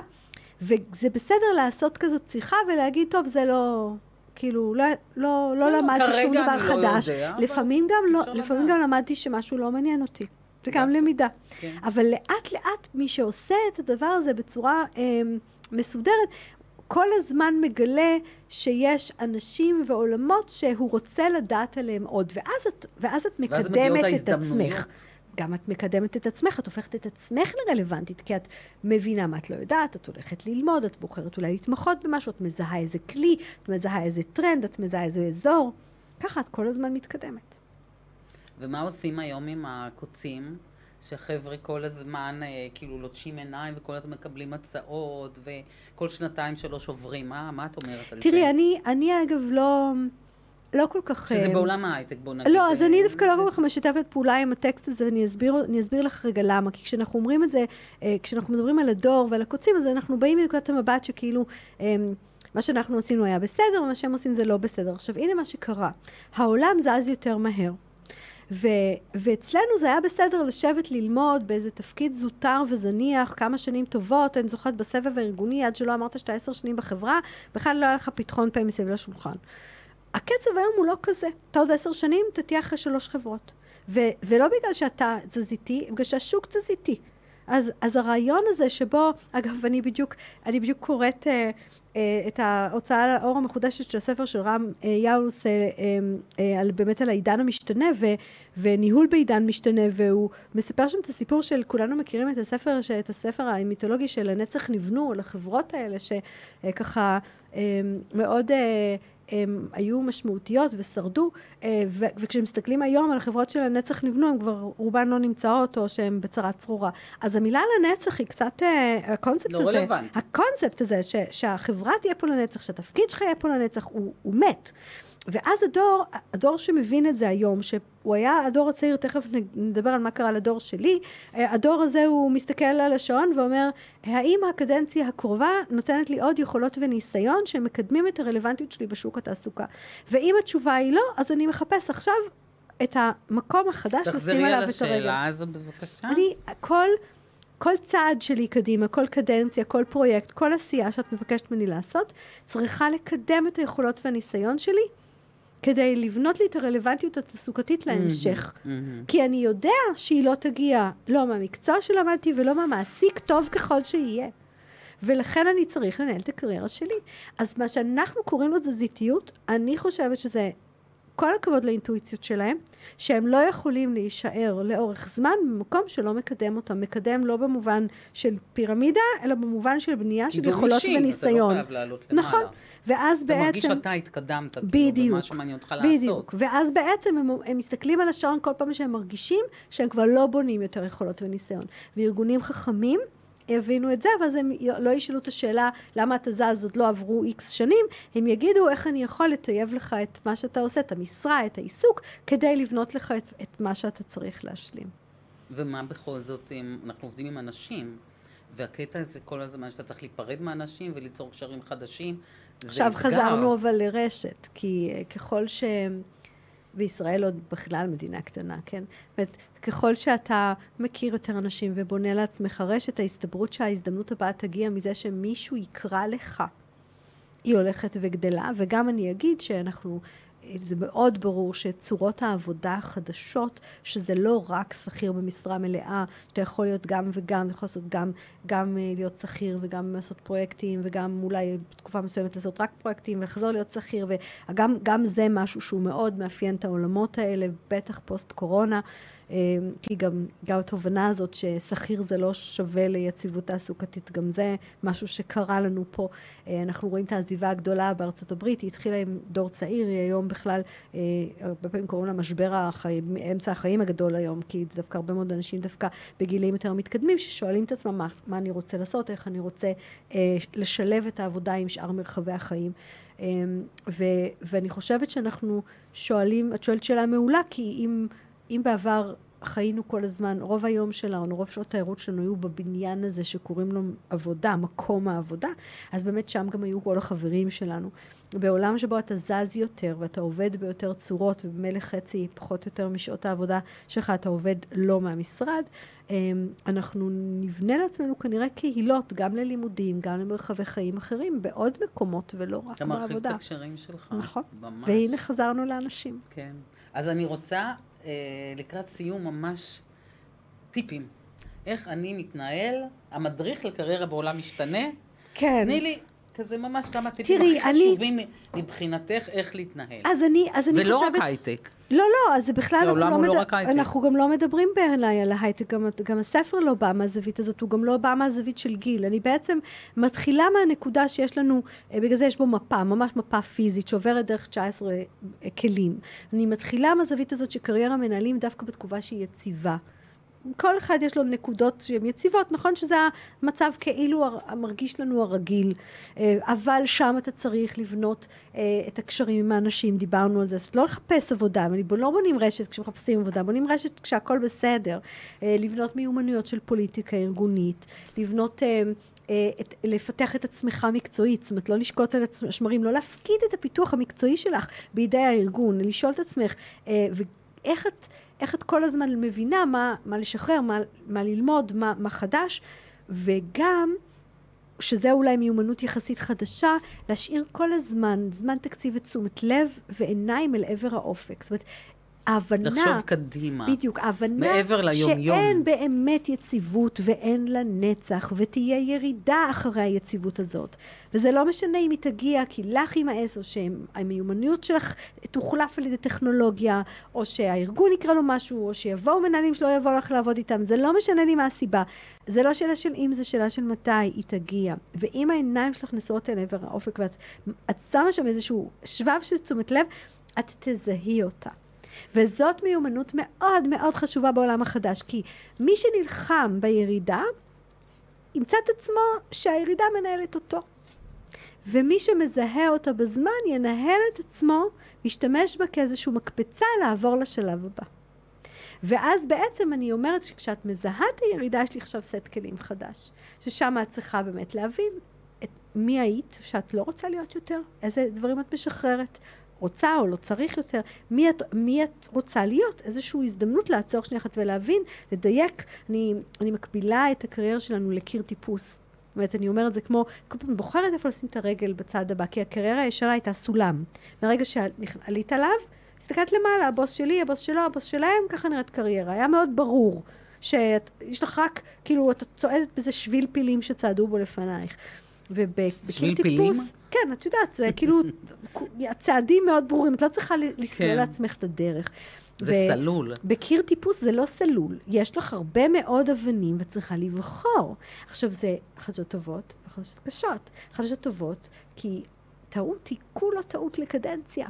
וזה בסדר לעשות כזאת שיחה ולהגיד, טוב, זה לא... כאילו, לא, לא, לא למדתי שום דבר לא חדש. יודע, לפעמים, גם, לא, לפעמים גם למדתי שמשהו לא מעניין אותי. זה גם למידה. כן. אבל לאט לאט מי שעושה את הדבר הזה בצורה אה, מסודרת, כל הזמן מגלה שיש אנשים ועולמות שהוא רוצה לדעת עליהם עוד, ואז את, ואז את מקדמת ואז את עצמך. גם את מקדמת את עצמך, את הופכת את עצמך לרלוונטית, כי את מבינה מה את לא יודעת, את הולכת ללמוד, את בוחרת אולי להתמחות במשהו, את מזהה איזה כלי, את מזהה איזה טרנד, את מזהה איזה אזור. ככה את כל הזמן מתקדמת. ומה עושים היום עם הקוצים? שחבר'ה כל הזמן אה, כאילו לוטשים עיניים וכל הזמן מקבלים הצעות וכל שנתיים שלוש עוברים. מה, מה את אומרת על תראי, זה? תראי, אני, אני אגב לא... לא כל כך... שזה אה, בעולם ההייטק, בוא נגיד. לא, אז אני אה, דווקא לא כל כך משתפת פעולה עם הטקסט הזה, ואני אסביר, אסביר לך רגע למה. כי כשאנחנו אומרים את זה, אה, כשאנחנו מדברים על הדור ועל הקוצים, אז אנחנו באים מנקודת המבט שכאילו... מה שאנחנו עשינו היה בסדר, ומה שהם עושים זה לא בסדר. עכשיו, הנה מה שקרה. העולם זז יותר מהר. ו, ואצלנו זה היה בסדר לשבת ללמוד באיזה תפקיד זוטר וזניח כמה שנים טובות, אני זוכרת בסבב הארגוני, עד שלא אמרת שאתה עשר שנים בחברה, בכלל לא היה לך פתחון פה מסביב לשולחן. הקצב היום הוא לא כזה. אתה עוד עשר שנים, אתה תהיה אחרי שלוש חברות. ו- ולא בגלל שאתה תזזיתי, בגלל שהשוק תזזיתי. אז, אז הרעיון הזה שבו, אגב, אני בדיוק, אני בדיוק קוראת אה, אה, את ההוצאה לאור המחודשת של הספר של רם אה, יאולוס, אה, אה, אה, על, באמת על העידן המשתנה ו, וניהול בעידן משתנה, והוא מספר שם את הסיפור של, כולנו מכירים את הספר, את הספר המיתולוגי של הנצח נבנו, על החברות האלה, שככה אה, אה, מאוד... אה, הם היו משמעותיות ושרדו, אה, וכשמסתכלים היום על החברות של הנצח נבנו, הן כבר רובן לא נמצאות או שהן בצרה צרורה. אז המילה לנצח היא קצת, אה, הקונספט לא הזה, רלוונט. הקונספט הזה, ש, שהחברה תהיה פה לנצח, שהתפקיד שלך יהיה פה לנצח, הוא, הוא מת. ואז הדור, הדור שמבין את זה היום, שהוא היה הדור הצעיר, תכף נדבר על מה קרה לדור שלי, אה, הדור הזה הוא מסתכל על השעון ואומר, האם הקדנציה הקרובה נותנת לי עוד יכולות וניסיון שמקדמים את הרלוונטיות שלי בשוק התעסוקה? ואם התשובה היא לא, אז אני מחפש עכשיו את המקום החדש לשים עליו את הרגע. תחזרי על השאלה הזו בבקשה. אני, כל... כל צעד שלי קדימה, כל קדנציה, כל פרויקט, כל עשייה שאת מבקשת ממני לעשות, צריכה לקדם את היכולות והניסיון שלי כדי לבנות לי את הרלוונטיות התעסוקתית להמשך. Mm-hmm, mm-hmm. כי אני יודע שהיא לא תגיע לא מהמקצוע שלמדתי ולא מהמעסיק, טוב ככל שיהיה. ולכן אני צריך לנהל את הקריירה שלי. אז מה שאנחנו קוראים לו תזזיתיות, אני חושבת שזה כל הכבוד לאינטואיציות שלהם, שהם לא יכולים להישאר לאורך זמן במקום שלא מקדם אותם. מקדם לא במובן של פירמידה, אלא במובן של בנייה של יכולות אישי, וניסיון. אתה לא חייב לעלות למעלה. נכון. ואז אתה בעצם... מרגיש שאתה התקדמת, כאילו, בדיוק, במה שמעניין אותך בדיוק. לעשות. ואז בעצם הם, הם מסתכלים על השעון כל פעם שהם מרגישים שהם כבר לא בונים יותר יכולות וניסיון. וארגונים חכמים הבינו את זה, ואז הם לא ישאלו את השאלה למה אתה זז, עוד לא עברו איקס שנים, הם יגידו איך אני יכול לטייב לך את מה שאתה עושה, את המשרה, את העיסוק, כדי לבנות לך את, את מה שאתה צריך להשלים. ומה בכל זאת, אם אנחנו עובדים עם אנשים, והקטע הזה כל הזמן שאתה צריך להיפרד מאנשים וליצור קשרים חדשים, עכשיו אתגר. חזרנו אבל לרשת, כי אה, ככל ש... וישראל עוד בכלל מדינה קטנה, כן? זאת ככל שאתה מכיר יותר אנשים ובונה לעצמך רשת, ההסתברות שההזדמנות הבאה תגיע מזה שמישהו יקרא לך, היא הולכת וגדלה, וגם אני אגיד שאנחנו זה מאוד ברור שצורות העבודה החדשות, שזה לא רק שכיר במשרה מלאה, שאתה יכול להיות גם וגם, אתה יכול לעשות גם, גם אה, להיות שכיר וגם לעשות פרויקטים, וגם אולי בתקופה מסוימת לעשות רק פרויקטים ולחזור להיות שכיר, וגם זה משהו שהוא מאוד מאפיין את העולמות האלה, בטח פוסט קורונה. אה, כי גם, גם התובנה הזאת ששכיר זה לא שווה ליציבות תעסוקתית, גם זה משהו שקרה לנו פה. אה, אנחנו רואים את העזיבה הגדולה בארצות הברית, היא התחילה עם דור צעיר, היא היום בכלל, אה, הרבה פעמים קוראים לה משבר החיים, אמצע החיים הגדול היום, כי זה דווקא הרבה מאוד אנשים דווקא בגילים יותר מתקדמים, ששואלים את עצמם מה, מה אני רוצה לעשות, איך אני רוצה לשלב את העבודה עם שאר מרחבי החיים. ו, ואני חושבת שאנחנו שואלים, את שואלת שאלה מעולה, כי אם... אם בעבר חיינו כל הזמן, רוב היום שלנו, רוב שעות התיירות שלנו היו בבניין הזה שקוראים לו עבודה, מקום העבודה, אז באמת שם גם היו כל החברים שלנו. בעולם שבו אתה זז יותר ואתה עובד ביותר צורות ובמילא חצי פחות או יותר משעות העבודה שלך אתה עובד לא מהמשרד, אמ, אנחנו נבנה לעצמנו כנראה קהילות, גם ללימודים, גם למרחבי חיים אחרים, בעוד מקומות ולא רק בעבודה. אתה מרחיב את הקשרים שלך. נכון. ממש. והנה חזרנו לאנשים. כן. אז אני רוצה אה, לקראת סיום ממש טיפים. איך אני מתנהל, המדריך לקריירה בעולם משתנה. כן. תני לי כזה ממש כמה טיפים הכי אני... חשובים מבחינתך איך להתנהל. אז אני, אז אני ולא חושבת... ולא רק הייטק. לא, לא, אז בכלל אנחנו לא, לא, מד... לא רק הייטק. אנחנו גם לא מדברים בעיניי על ההייטק, גם, גם הספר לא בא מהזווית הזאת, הוא גם לא בא מהזווית של גיל. אני בעצם מתחילה מהנקודה שיש לנו, אה, בגלל זה יש בו מפה, ממש מפה פיזית, שעוברת דרך 19 אה, כלים. אני מתחילה מהזווית הזאת שקריירה מנהלים דווקא בתקופה שהיא יציבה. כל אחד יש לו נקודות שהן יציבות, נכון? שזה המצב כאילו מרגיש לנו הרגיל, אה, אבל שם אתה צריך לבנות אה, את הקשרים עם האנשים, דיברנו על זה, זאת אומרת לא לחפש עבודה, לא בונים רשת כשמחפשים עבודה, בונים רשת כשהכול בסדר, אה, לבנות מיומנויות של פוליטיקה ארגונית, לבנות את, לפתח את עצמך מקצועית, זאת אומרת לא לשקוט על השמרים, לא להפקיד את הפיתוח המקצועי שלך בידי הארגון, לשאול את עצמך, ואיך את... איך את כל הזמן מבינה מה, מה לשחרר, מה, מה ללמוד, מה, מה חדש, וגם, שזה אולי מיומנות יחסית חדשה, להשאיר כל הזמן, זמן תקציב ותשומת לב ועיניים אל עבר האופק. זאת אומרת, ההבנה... לחשוב קדימה. בדיוק, ההבנה... מעבר ליום-יום. שאין באמת יציבות ואין לה נצח, ותהיה ירידה אחרי היציבות הזאת. וזה לא משנה אם היא תגיע כי לך יימאס, או שהמיומנויות שלך תוחלף על ידי טכנולוגיה, או שהארגון יקרא לו משהו, או שיבואו מנהלים שלא יבואו לך לעבוד איתם. זה לא משנה לי מה הסיבה. זה לא שאלה של אם, זה שאלה של מתי היא תגיע. ואם העיניים שלך נשואות אל עבר האופק, ואת שמה שם איזשהו שבב של תשומת לב, את תזהי אותה. וזאת מיומנות מאוד מאוד חשובה בעולם החדש, כי מי שנלחם בירידה, ימצא את עצמו שהירידה מנהלת אותו. ומי שמזהה אותה בזמן, ינהל את עצמו, ישתמש בה כאיזושהי מקפצה לעבור לשלב הבא. ואז בעצם אני אומרת שכשאת מזהה את הירידה, יש לי עכשיו סט כלים חדש, ששם את צריכה באמת להבין את מי היית, שאת לא רוצה להיות יותר, איזה דברים את משחררת, רוצה או לא צריך יותר, מי את, מי את רוצה להיות, איזושהי הזדמנות לעצור שנייה אחת ולהבין, לדייק. אני, אני מקבילה את הקריירה שלנו לקיר טיפוס. זאת אומרת, אני אומרת, זה כמו, כל פעם בוחרת איפה לשים את הרגל בצד הבא, כי הקריירה הישרה הייתה סולם. מרגע שעלית עליו, הסתכלת למעלה, הבוס שלי, הבוס שלו, הבוס שלהם, ככה נראית קריירה. היה מאוד ברור שיש לך רק, כאילו, את צועדת בזה שביל פילים שצעדו בו לפנייך. ובקיר טיפוס... כן, את יודעת, זה כאילו, הצעדים מאוד ברורים, את לא צריכה לסלול כן. לעצמך את הדרך. זה ו- סלול. בקיר טיפוס זה לא סלול, יש לך הרבה מאוד אבנים וצריכה לבחור. עכשיו, זה חדשות טובות וחדשות קשות. חדשות טובות, כי טעות היא כולה טעות לקדנציה.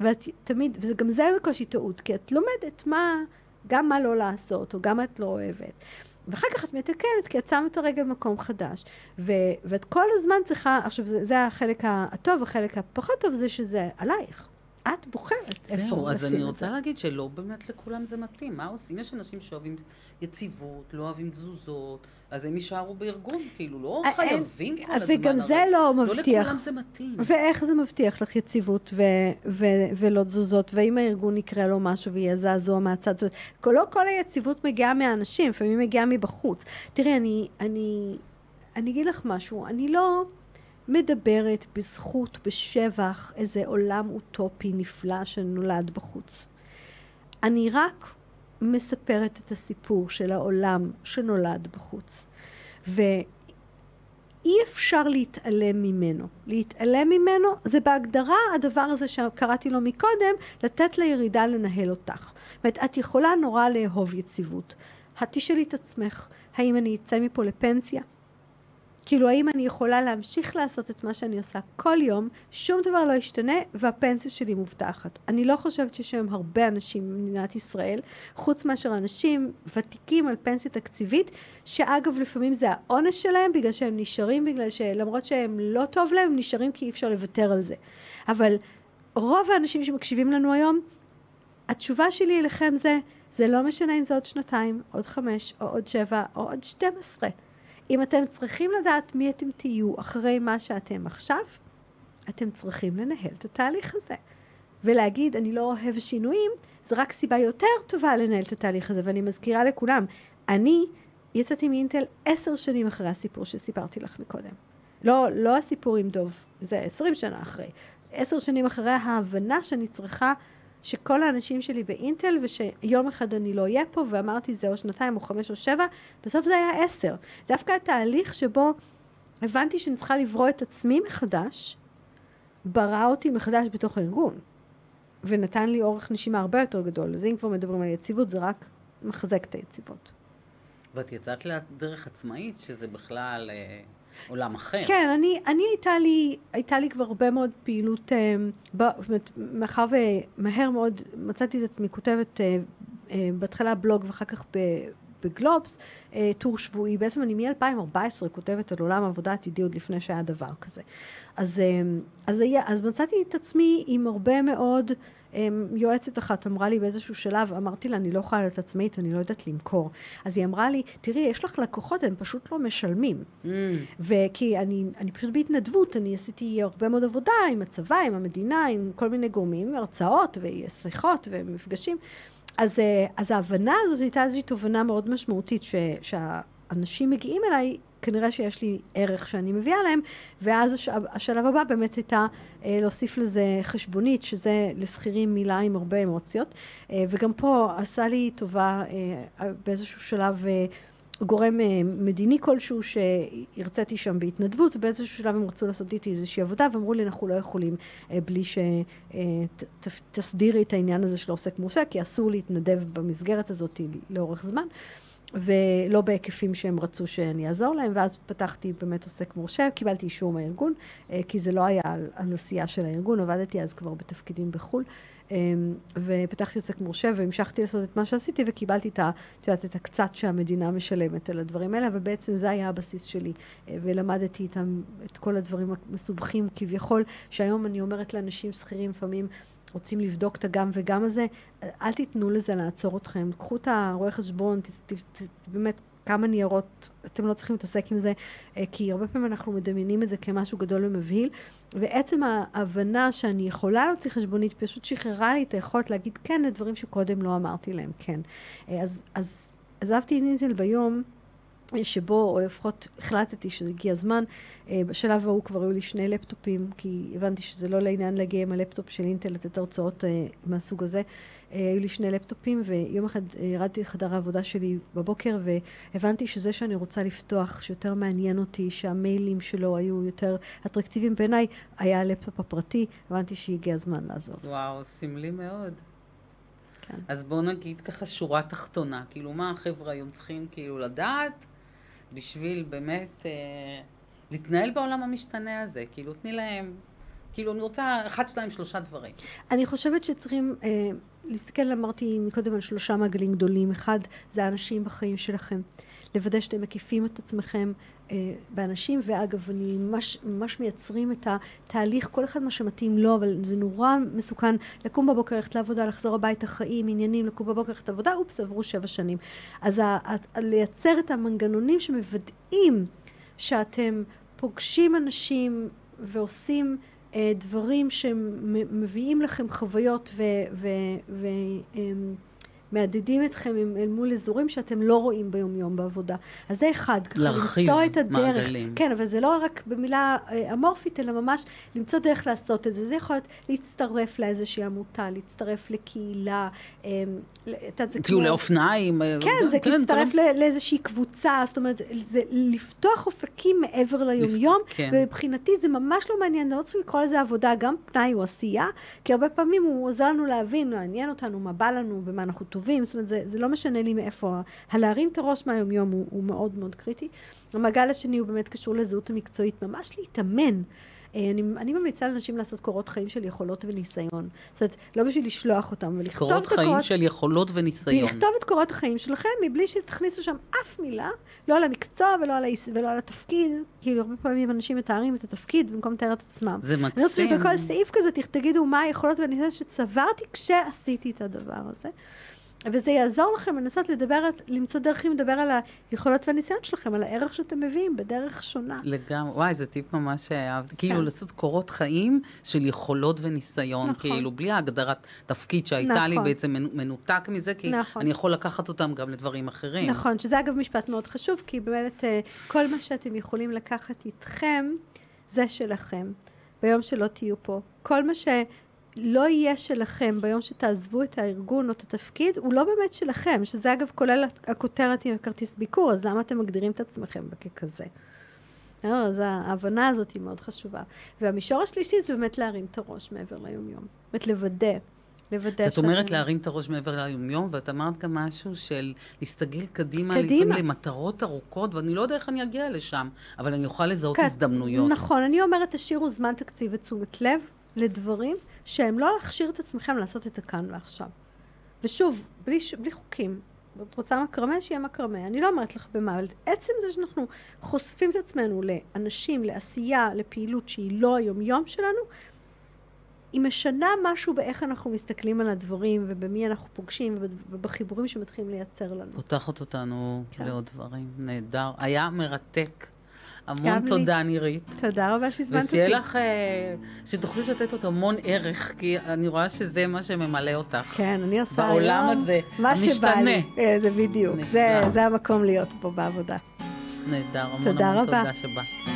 ואת תמיד, וגם זה בקושי טעות, כי את לומדת מה, גם מה לא לעשות, או גם מה את לא אוהבת. ואחר כך את מתקנת, כי את שמה את הרגל במקום חדש. ו- ואת כל הזמן צריכה, עכשיו זה, זה החלק הטוב, החלק הפחות טוב זה שזה עלייך. את בוחרת איפה. זהו, אז אני רוצה להגיד שלא באמת לכולם זה מתאים. מה עושים? יש אנשים שאוהבים יציבות, לא אוהבים תזוזות, אז הם יישארו בארגון, כאילו, לא אה, חייבים כל הזמן. וגם זה לא מבטיח. לא לכולם זה מתאים. ואיך זה מבטיח לך יציבות ולא תזוזות, ואם הארגון יקרה לו משהו ויהיה זעזוע מהצד, זאת אומרת, לא כל היציבות מגיעה מהאנשים, לפעמים מגיעה מבחוץ. תראי, אני אגיד לך משהו, אני לא מדברת בזכות, בשבח, איזה עולם אוטופי נפלא שנולד בחוץ. אני רק מספרת את הסיפור של העולם שנולד בחוץ. ואי אפשר להתעלם ממנו. להתעלם ממנו זה בהגדרה הדבר הזה שקראתי לו מקודם, לתת לירידה לנהל אותך. זאת אומרת, את יכולה נורא לאהוב יציבות. את תשאלי את עצמך, האם אני אצא מפה לפנסיה? כאילו, האם אני יכולה להמשיך לעשות את מה שאני עושה כל יום, שום דבר לא ישתנה, והפנסיה שלי מובטחת. אני לא חושבת שיש היום הרבה אנשים במדינת ישראל, חוץ מאשר אנשים ותיקים על פנסיה תקציבית, שאגב, לפעמים זה העונש שלהם, בגלל שהם נשארים, בגלל שלמרות שהם לא טוב להם, הם נשארים כי אי אפשר לוותר על זה. אבל רוב האנשים שמקשיבים לנו היום, התשובה שלי אליכם זה, זה לא משנה אם זה עוד שנתיים, עוד חמש, או עוד שבע, או עוד שתים עשרה. אם אתם צריכים לדעת מי אתם תהיו אחרי מה שאתם עכשיו, אתם צריכים לנהל את התהליך הזה. ולהגיד, אני לא אוהב שינויים, זה רק סיבה יותר טובה לנהל את התהליך הזה. ואני מזכירה לכולם, אני יצאתי מאינטל עשר שנים אחרי הסיפור שסיפרתי לך מקודם. לא, לא הסיפור עם דוב, זה עשרים שנה אחרי. עשר שנים אחרי ההבנה שאני צריכה שכל האנשים שלי באינטל, ושיום אחד אני לא אהיה פה, ואמרתי זה או שנתיים או חמש או שבע, בסוף זה היה עשר. דווקא התהליך שבו הבנתי שאני צריכה לברוא את עצמי מחדש, ברא אותי מחדש בתוך הארגון. ונתן לי אורך נשימה הרבה יותר גדול. אז אם כבר מדברים על יציבות, זה רק מחזק את היציבות. ואת יצאת לדרך עצמאית, שזה בכלל... אה... עולם אחר. כן, אני, אני הייתה לי, הייתה לי כבר הרבה מאוד פעילות, אה, ב, מאחר ומהר מאוד מצאתי את עצמי כותבת אה, אה, בהתחלה בלוג ואחר כך ב, בגלובס, אה, טור שבועי, בעצם אני מ-2014 כותבת על עולם העבודה העתידי עוד לפני שהיה דבר כזה. אז, אה, אז, היה, אז מצאתי את עצמי עם הרבה מאוד יועצת אחת אמרה לי באיזשהו שלב, אמרתי לה, אני לא יכולה להיות עצמאית, אני לא יודעת למכור. אז היא אמרה לי, תראי, יש לך לקוחות, הם פשוט לא משלמים. Mm. וכי אני, אני פשוט בהתנדבות, אני עשיתי הרבה מאוד עבודה עם הצבא, עם המדינה, עם כל מיני גורמים, הרצאות ושיחות ומפגשים. אז, אה, אז ההבנה הזאת הייתה איזושהי תובנה מאוד משמעותית, ש, שהאנשים מגיעים אליי כנראה שיש לי ערך שאני מביאה להם, ואז הש, השלב הבא באמת הייתה אה, להוסיף לזה חשבונית, שזה לשכירים מילה עם הרבה אמוציות, אה, וגם פה עשה לי טובה אה, באיזשהו שלב אה, גורם אה, מדיני כלשהו שהרציתי שם בהתנדבות, ובאיזשהו שלב הם רצו לעשות איתי איזושהי עבודה, ואמרו לי, אנחנו לא יכולים אה, בלי שתסדירי אה, את העניין הזה של עוסק מורשה, כי אסור להתנדב במסגרת הזאת לאורך זמן. ולא בהיקפים שהם רצו שאני אעזור להם, ואז פתחתי באמת עוסק מורשה, קיבלתי אישור מהארגון, כי זה לא היה על, עשייה של הארגון, עבדתי אז כבר בתפקידים בחו"ל, ופתחתי עוסק מורשה והמשכתי לעשות את מה שעשיתי, וקיבלתי את, ה, את יודעת, את הקצת שהמדינה משלמת על הדברים האלה, אבל בעצם זה היה הבסיס שלי, אה, ולמדתי איתם את כל הדברים המסובכים כביכול, שהיום אני אומרת לאנשים שכירים לפעמים, רוצים לבדוק את הגם וגם הזה, אל תיתנו לזה לעצור אתכם. קחו את הרואה חשבון, ת, ת, ת, באמת כמה ניירות, אתם לא צריכים להתעסק עם זה, אה, כי הרבה פעמים אנחנו מדמיינים את זה כמשהו גדול ומבהיל, ועצם ההבנה שאני יכולה להוציא חשבונית פשוט שחררה לי את היכולת להגיד כן לדברים שקודם לא אמרתי להם כן. אה, אז, אז עזבתי את אינטל ביום שבו, או לפחות החלטתי שהגיע הזמן, אה, בשלב ההוא כבר היו לי שני לפטופים, כי הבנתי שזה לא לעניין להגיע עם הלפטופ של אינטל לתת הרצאות אה, מהסוג הזה. אה, היו לי שני לפטופים, ויום אחד ירדתי לחדר העבודה שלי בבוקר, והבנתי שזה שאני רוצה לפתוח, שיותר מעניין אותי, שהמיילים שלו היו יותר אטרקטיביים בעיניי, היה הלפטופ הפרטי, הבנתי שהגיע הזמן לעזוב. וואו, סמלי מאוד. כן. אז בואו נגיד ככה שורה תחתונה, כאילו מה החבר'ה היום צריכים כאילו לדעת בשביל באמת אה, להתנהל בעולם המשתנה הזה, כאילו תני להם כאילו, אני רוצה אחד, שתיים, שלושה דברים. אני חושבת שצריכים אה, להסתכל, אמרתי מקודם, על שלושה מעגלים גדולים. אחד, זה האנשים בחיים שלכם. לוודא שאתם מקיפים את עצמכם אה, באנשים, ואגב, אני ממש, ממש מייצרים את התהליך, כל אחד מה שמתאים לו, אבל זה נורא מסוכן לקום בבוקר, ללכת לעבודה, לחזור הביתה, חיים, עניינים, לקום בבוקר, ללכת לעבודה, אופס, עברו שבע שנים. אז ה, ה, לייצר את המנגנונים שמוודאים שאתם פוגשים אנשים ועושים דברים שמביאים לכם חוויות ו... ו, ו אה, מהדהדים אתכם אל מול אזורים שאתם לא רואים ביומיום בעבודה. אז זה אחד, ככה למצוא את הדרך. מעגלים. כן, אבל זה לא רק במילה אה, אמורפית, אלא ממש למצוא דרך לעשות את זה. זה יכול להיות להצטרף לאיזושהי עמותה, להצטרף לקהילה. אה, טיולי אופניים. אה, כן, זה כן, להצטרף. לאיזושהי קבוצה, זאת אומרת, זה לפתוח אופקים מעבר ליומיום. כן. ומבחינתי זה ממש לא מעניין, לא צריכים לקרוא לזה עבודה, גם פנאי או עשייה, כי הרבה פעמים הוא עוזר לנו להבין, מעניין אותנו, מה בא לנו, במה אנחנו טובים, זאת אומרת, זה, זה לא משנה לי מאיפה. הלהרים את הראש מהיומיום הוא, הוא מאוד מאוד קריטי. המעגל השני הוא באמת קשור לזהות המקצועית, ממש להתאמן. אה, אני, אני ממליצה לאנשים לעשות קורות חיים של יכולות וניסיון. זאת אומרת, לא בשביל לשלוח אותם, ולכתוב את הקורות... קורות חיים של יכולות וניסיון. ולכתוב את קורות החיים שלכם, מבלי שתכניסו שם אף מילה, לא על המקצוע ולא על, היס, ולא על התפקיד. כאילו, הרבה פעמים אנשים מתארים את התפקיד במקום לתאר את עצמם. זה מקסים. אני רוצה שבכל סעיף כזה תגידו מה היכולות והניסיון שצברתי כשעשיתי את הדבר הזה. וזה יעזור לכם לנסות לדבר, למצוא דרכים לדבר על היכולות והניסיון שלכם, על הערך שאתם מביאים בדרך שונה. לגמרי, וואי, זה טיפ ממש אהבתי. כאילו, כן. לעשות קורות חיים של יכולות וניסיון, נכון. כאילו, בלי ההגדרת תפקיד שהייתה נכון. לי בעצם מנותק מזה, כי נכון. אני יכול לקחת אותם גם לדברים אחרים. נכון, שזה אגב משפט מאוד חשוב, כי באמת אה, כל מה שאתם יכולים לקחת איתכם, זה שלכם. ביום שלא תהיו פה. כל מה ש... לא יהיה שלכם ביום שתעזבו את הארגון או את התפקיד, הוא לא באמת שלכם, שזה אגב כולל הכותרת עם הכרטיס ביקור, אז למה אתם מגדירים את עצמכם ככזה? אה, אז ההבנה הזאת היא מאוד חשובה. והמישור השלישי זה באמת להרים את הראש מעבר ליומיום. באמת לוודא. לוודא זאת אומרת להרים את הראש מעבר ליומיום, ואת אמרת גם משהו של להסתגל קדימה, קדימה. למטרות ארוכות, ואני לא יודע איך אני אגיע לשם, אבל אני אוכל לזהות כ- הזדמנויות. נכון, אני אומרת, תשאירו זמן תקציב ותשומת לב לדברים שהם לא להכשיר את עצמכם לעשות את הכאן ועכשיו. ושוב, בלי, בלי חוקים. את רוצה מקרמה, שיהיה מקרמה. אני לא אומרת לך במה, אבל עצם זה שאנחנו חושפים את עצמנו לאנשים, לעשייה, לפעילות שהיא לא היומיום שלנו, היא משנה משהו באיך אנחנו מסתכלים על הדברים ובמי אנחנו פוגשים ובחיבורים שמתחילים לייצר לנו. פותחת אותנו כן. לעוד דברים. נהדר. היה מרתק. המון תודה, לי. נירית. תודה רבה שהזמנת אותי. ושיהיה לך, אה, שתוכלי לתת עוד המון ערך, כי אני רואה שזה מה שממלא אותך. כן, אני עושה היום... בעולם הזה, מה המשתנה. שבא לי. אה, זה בדיוק, זה, זה המקום להיות פה בעבודה. נהדר, המון המון תודה שבאת.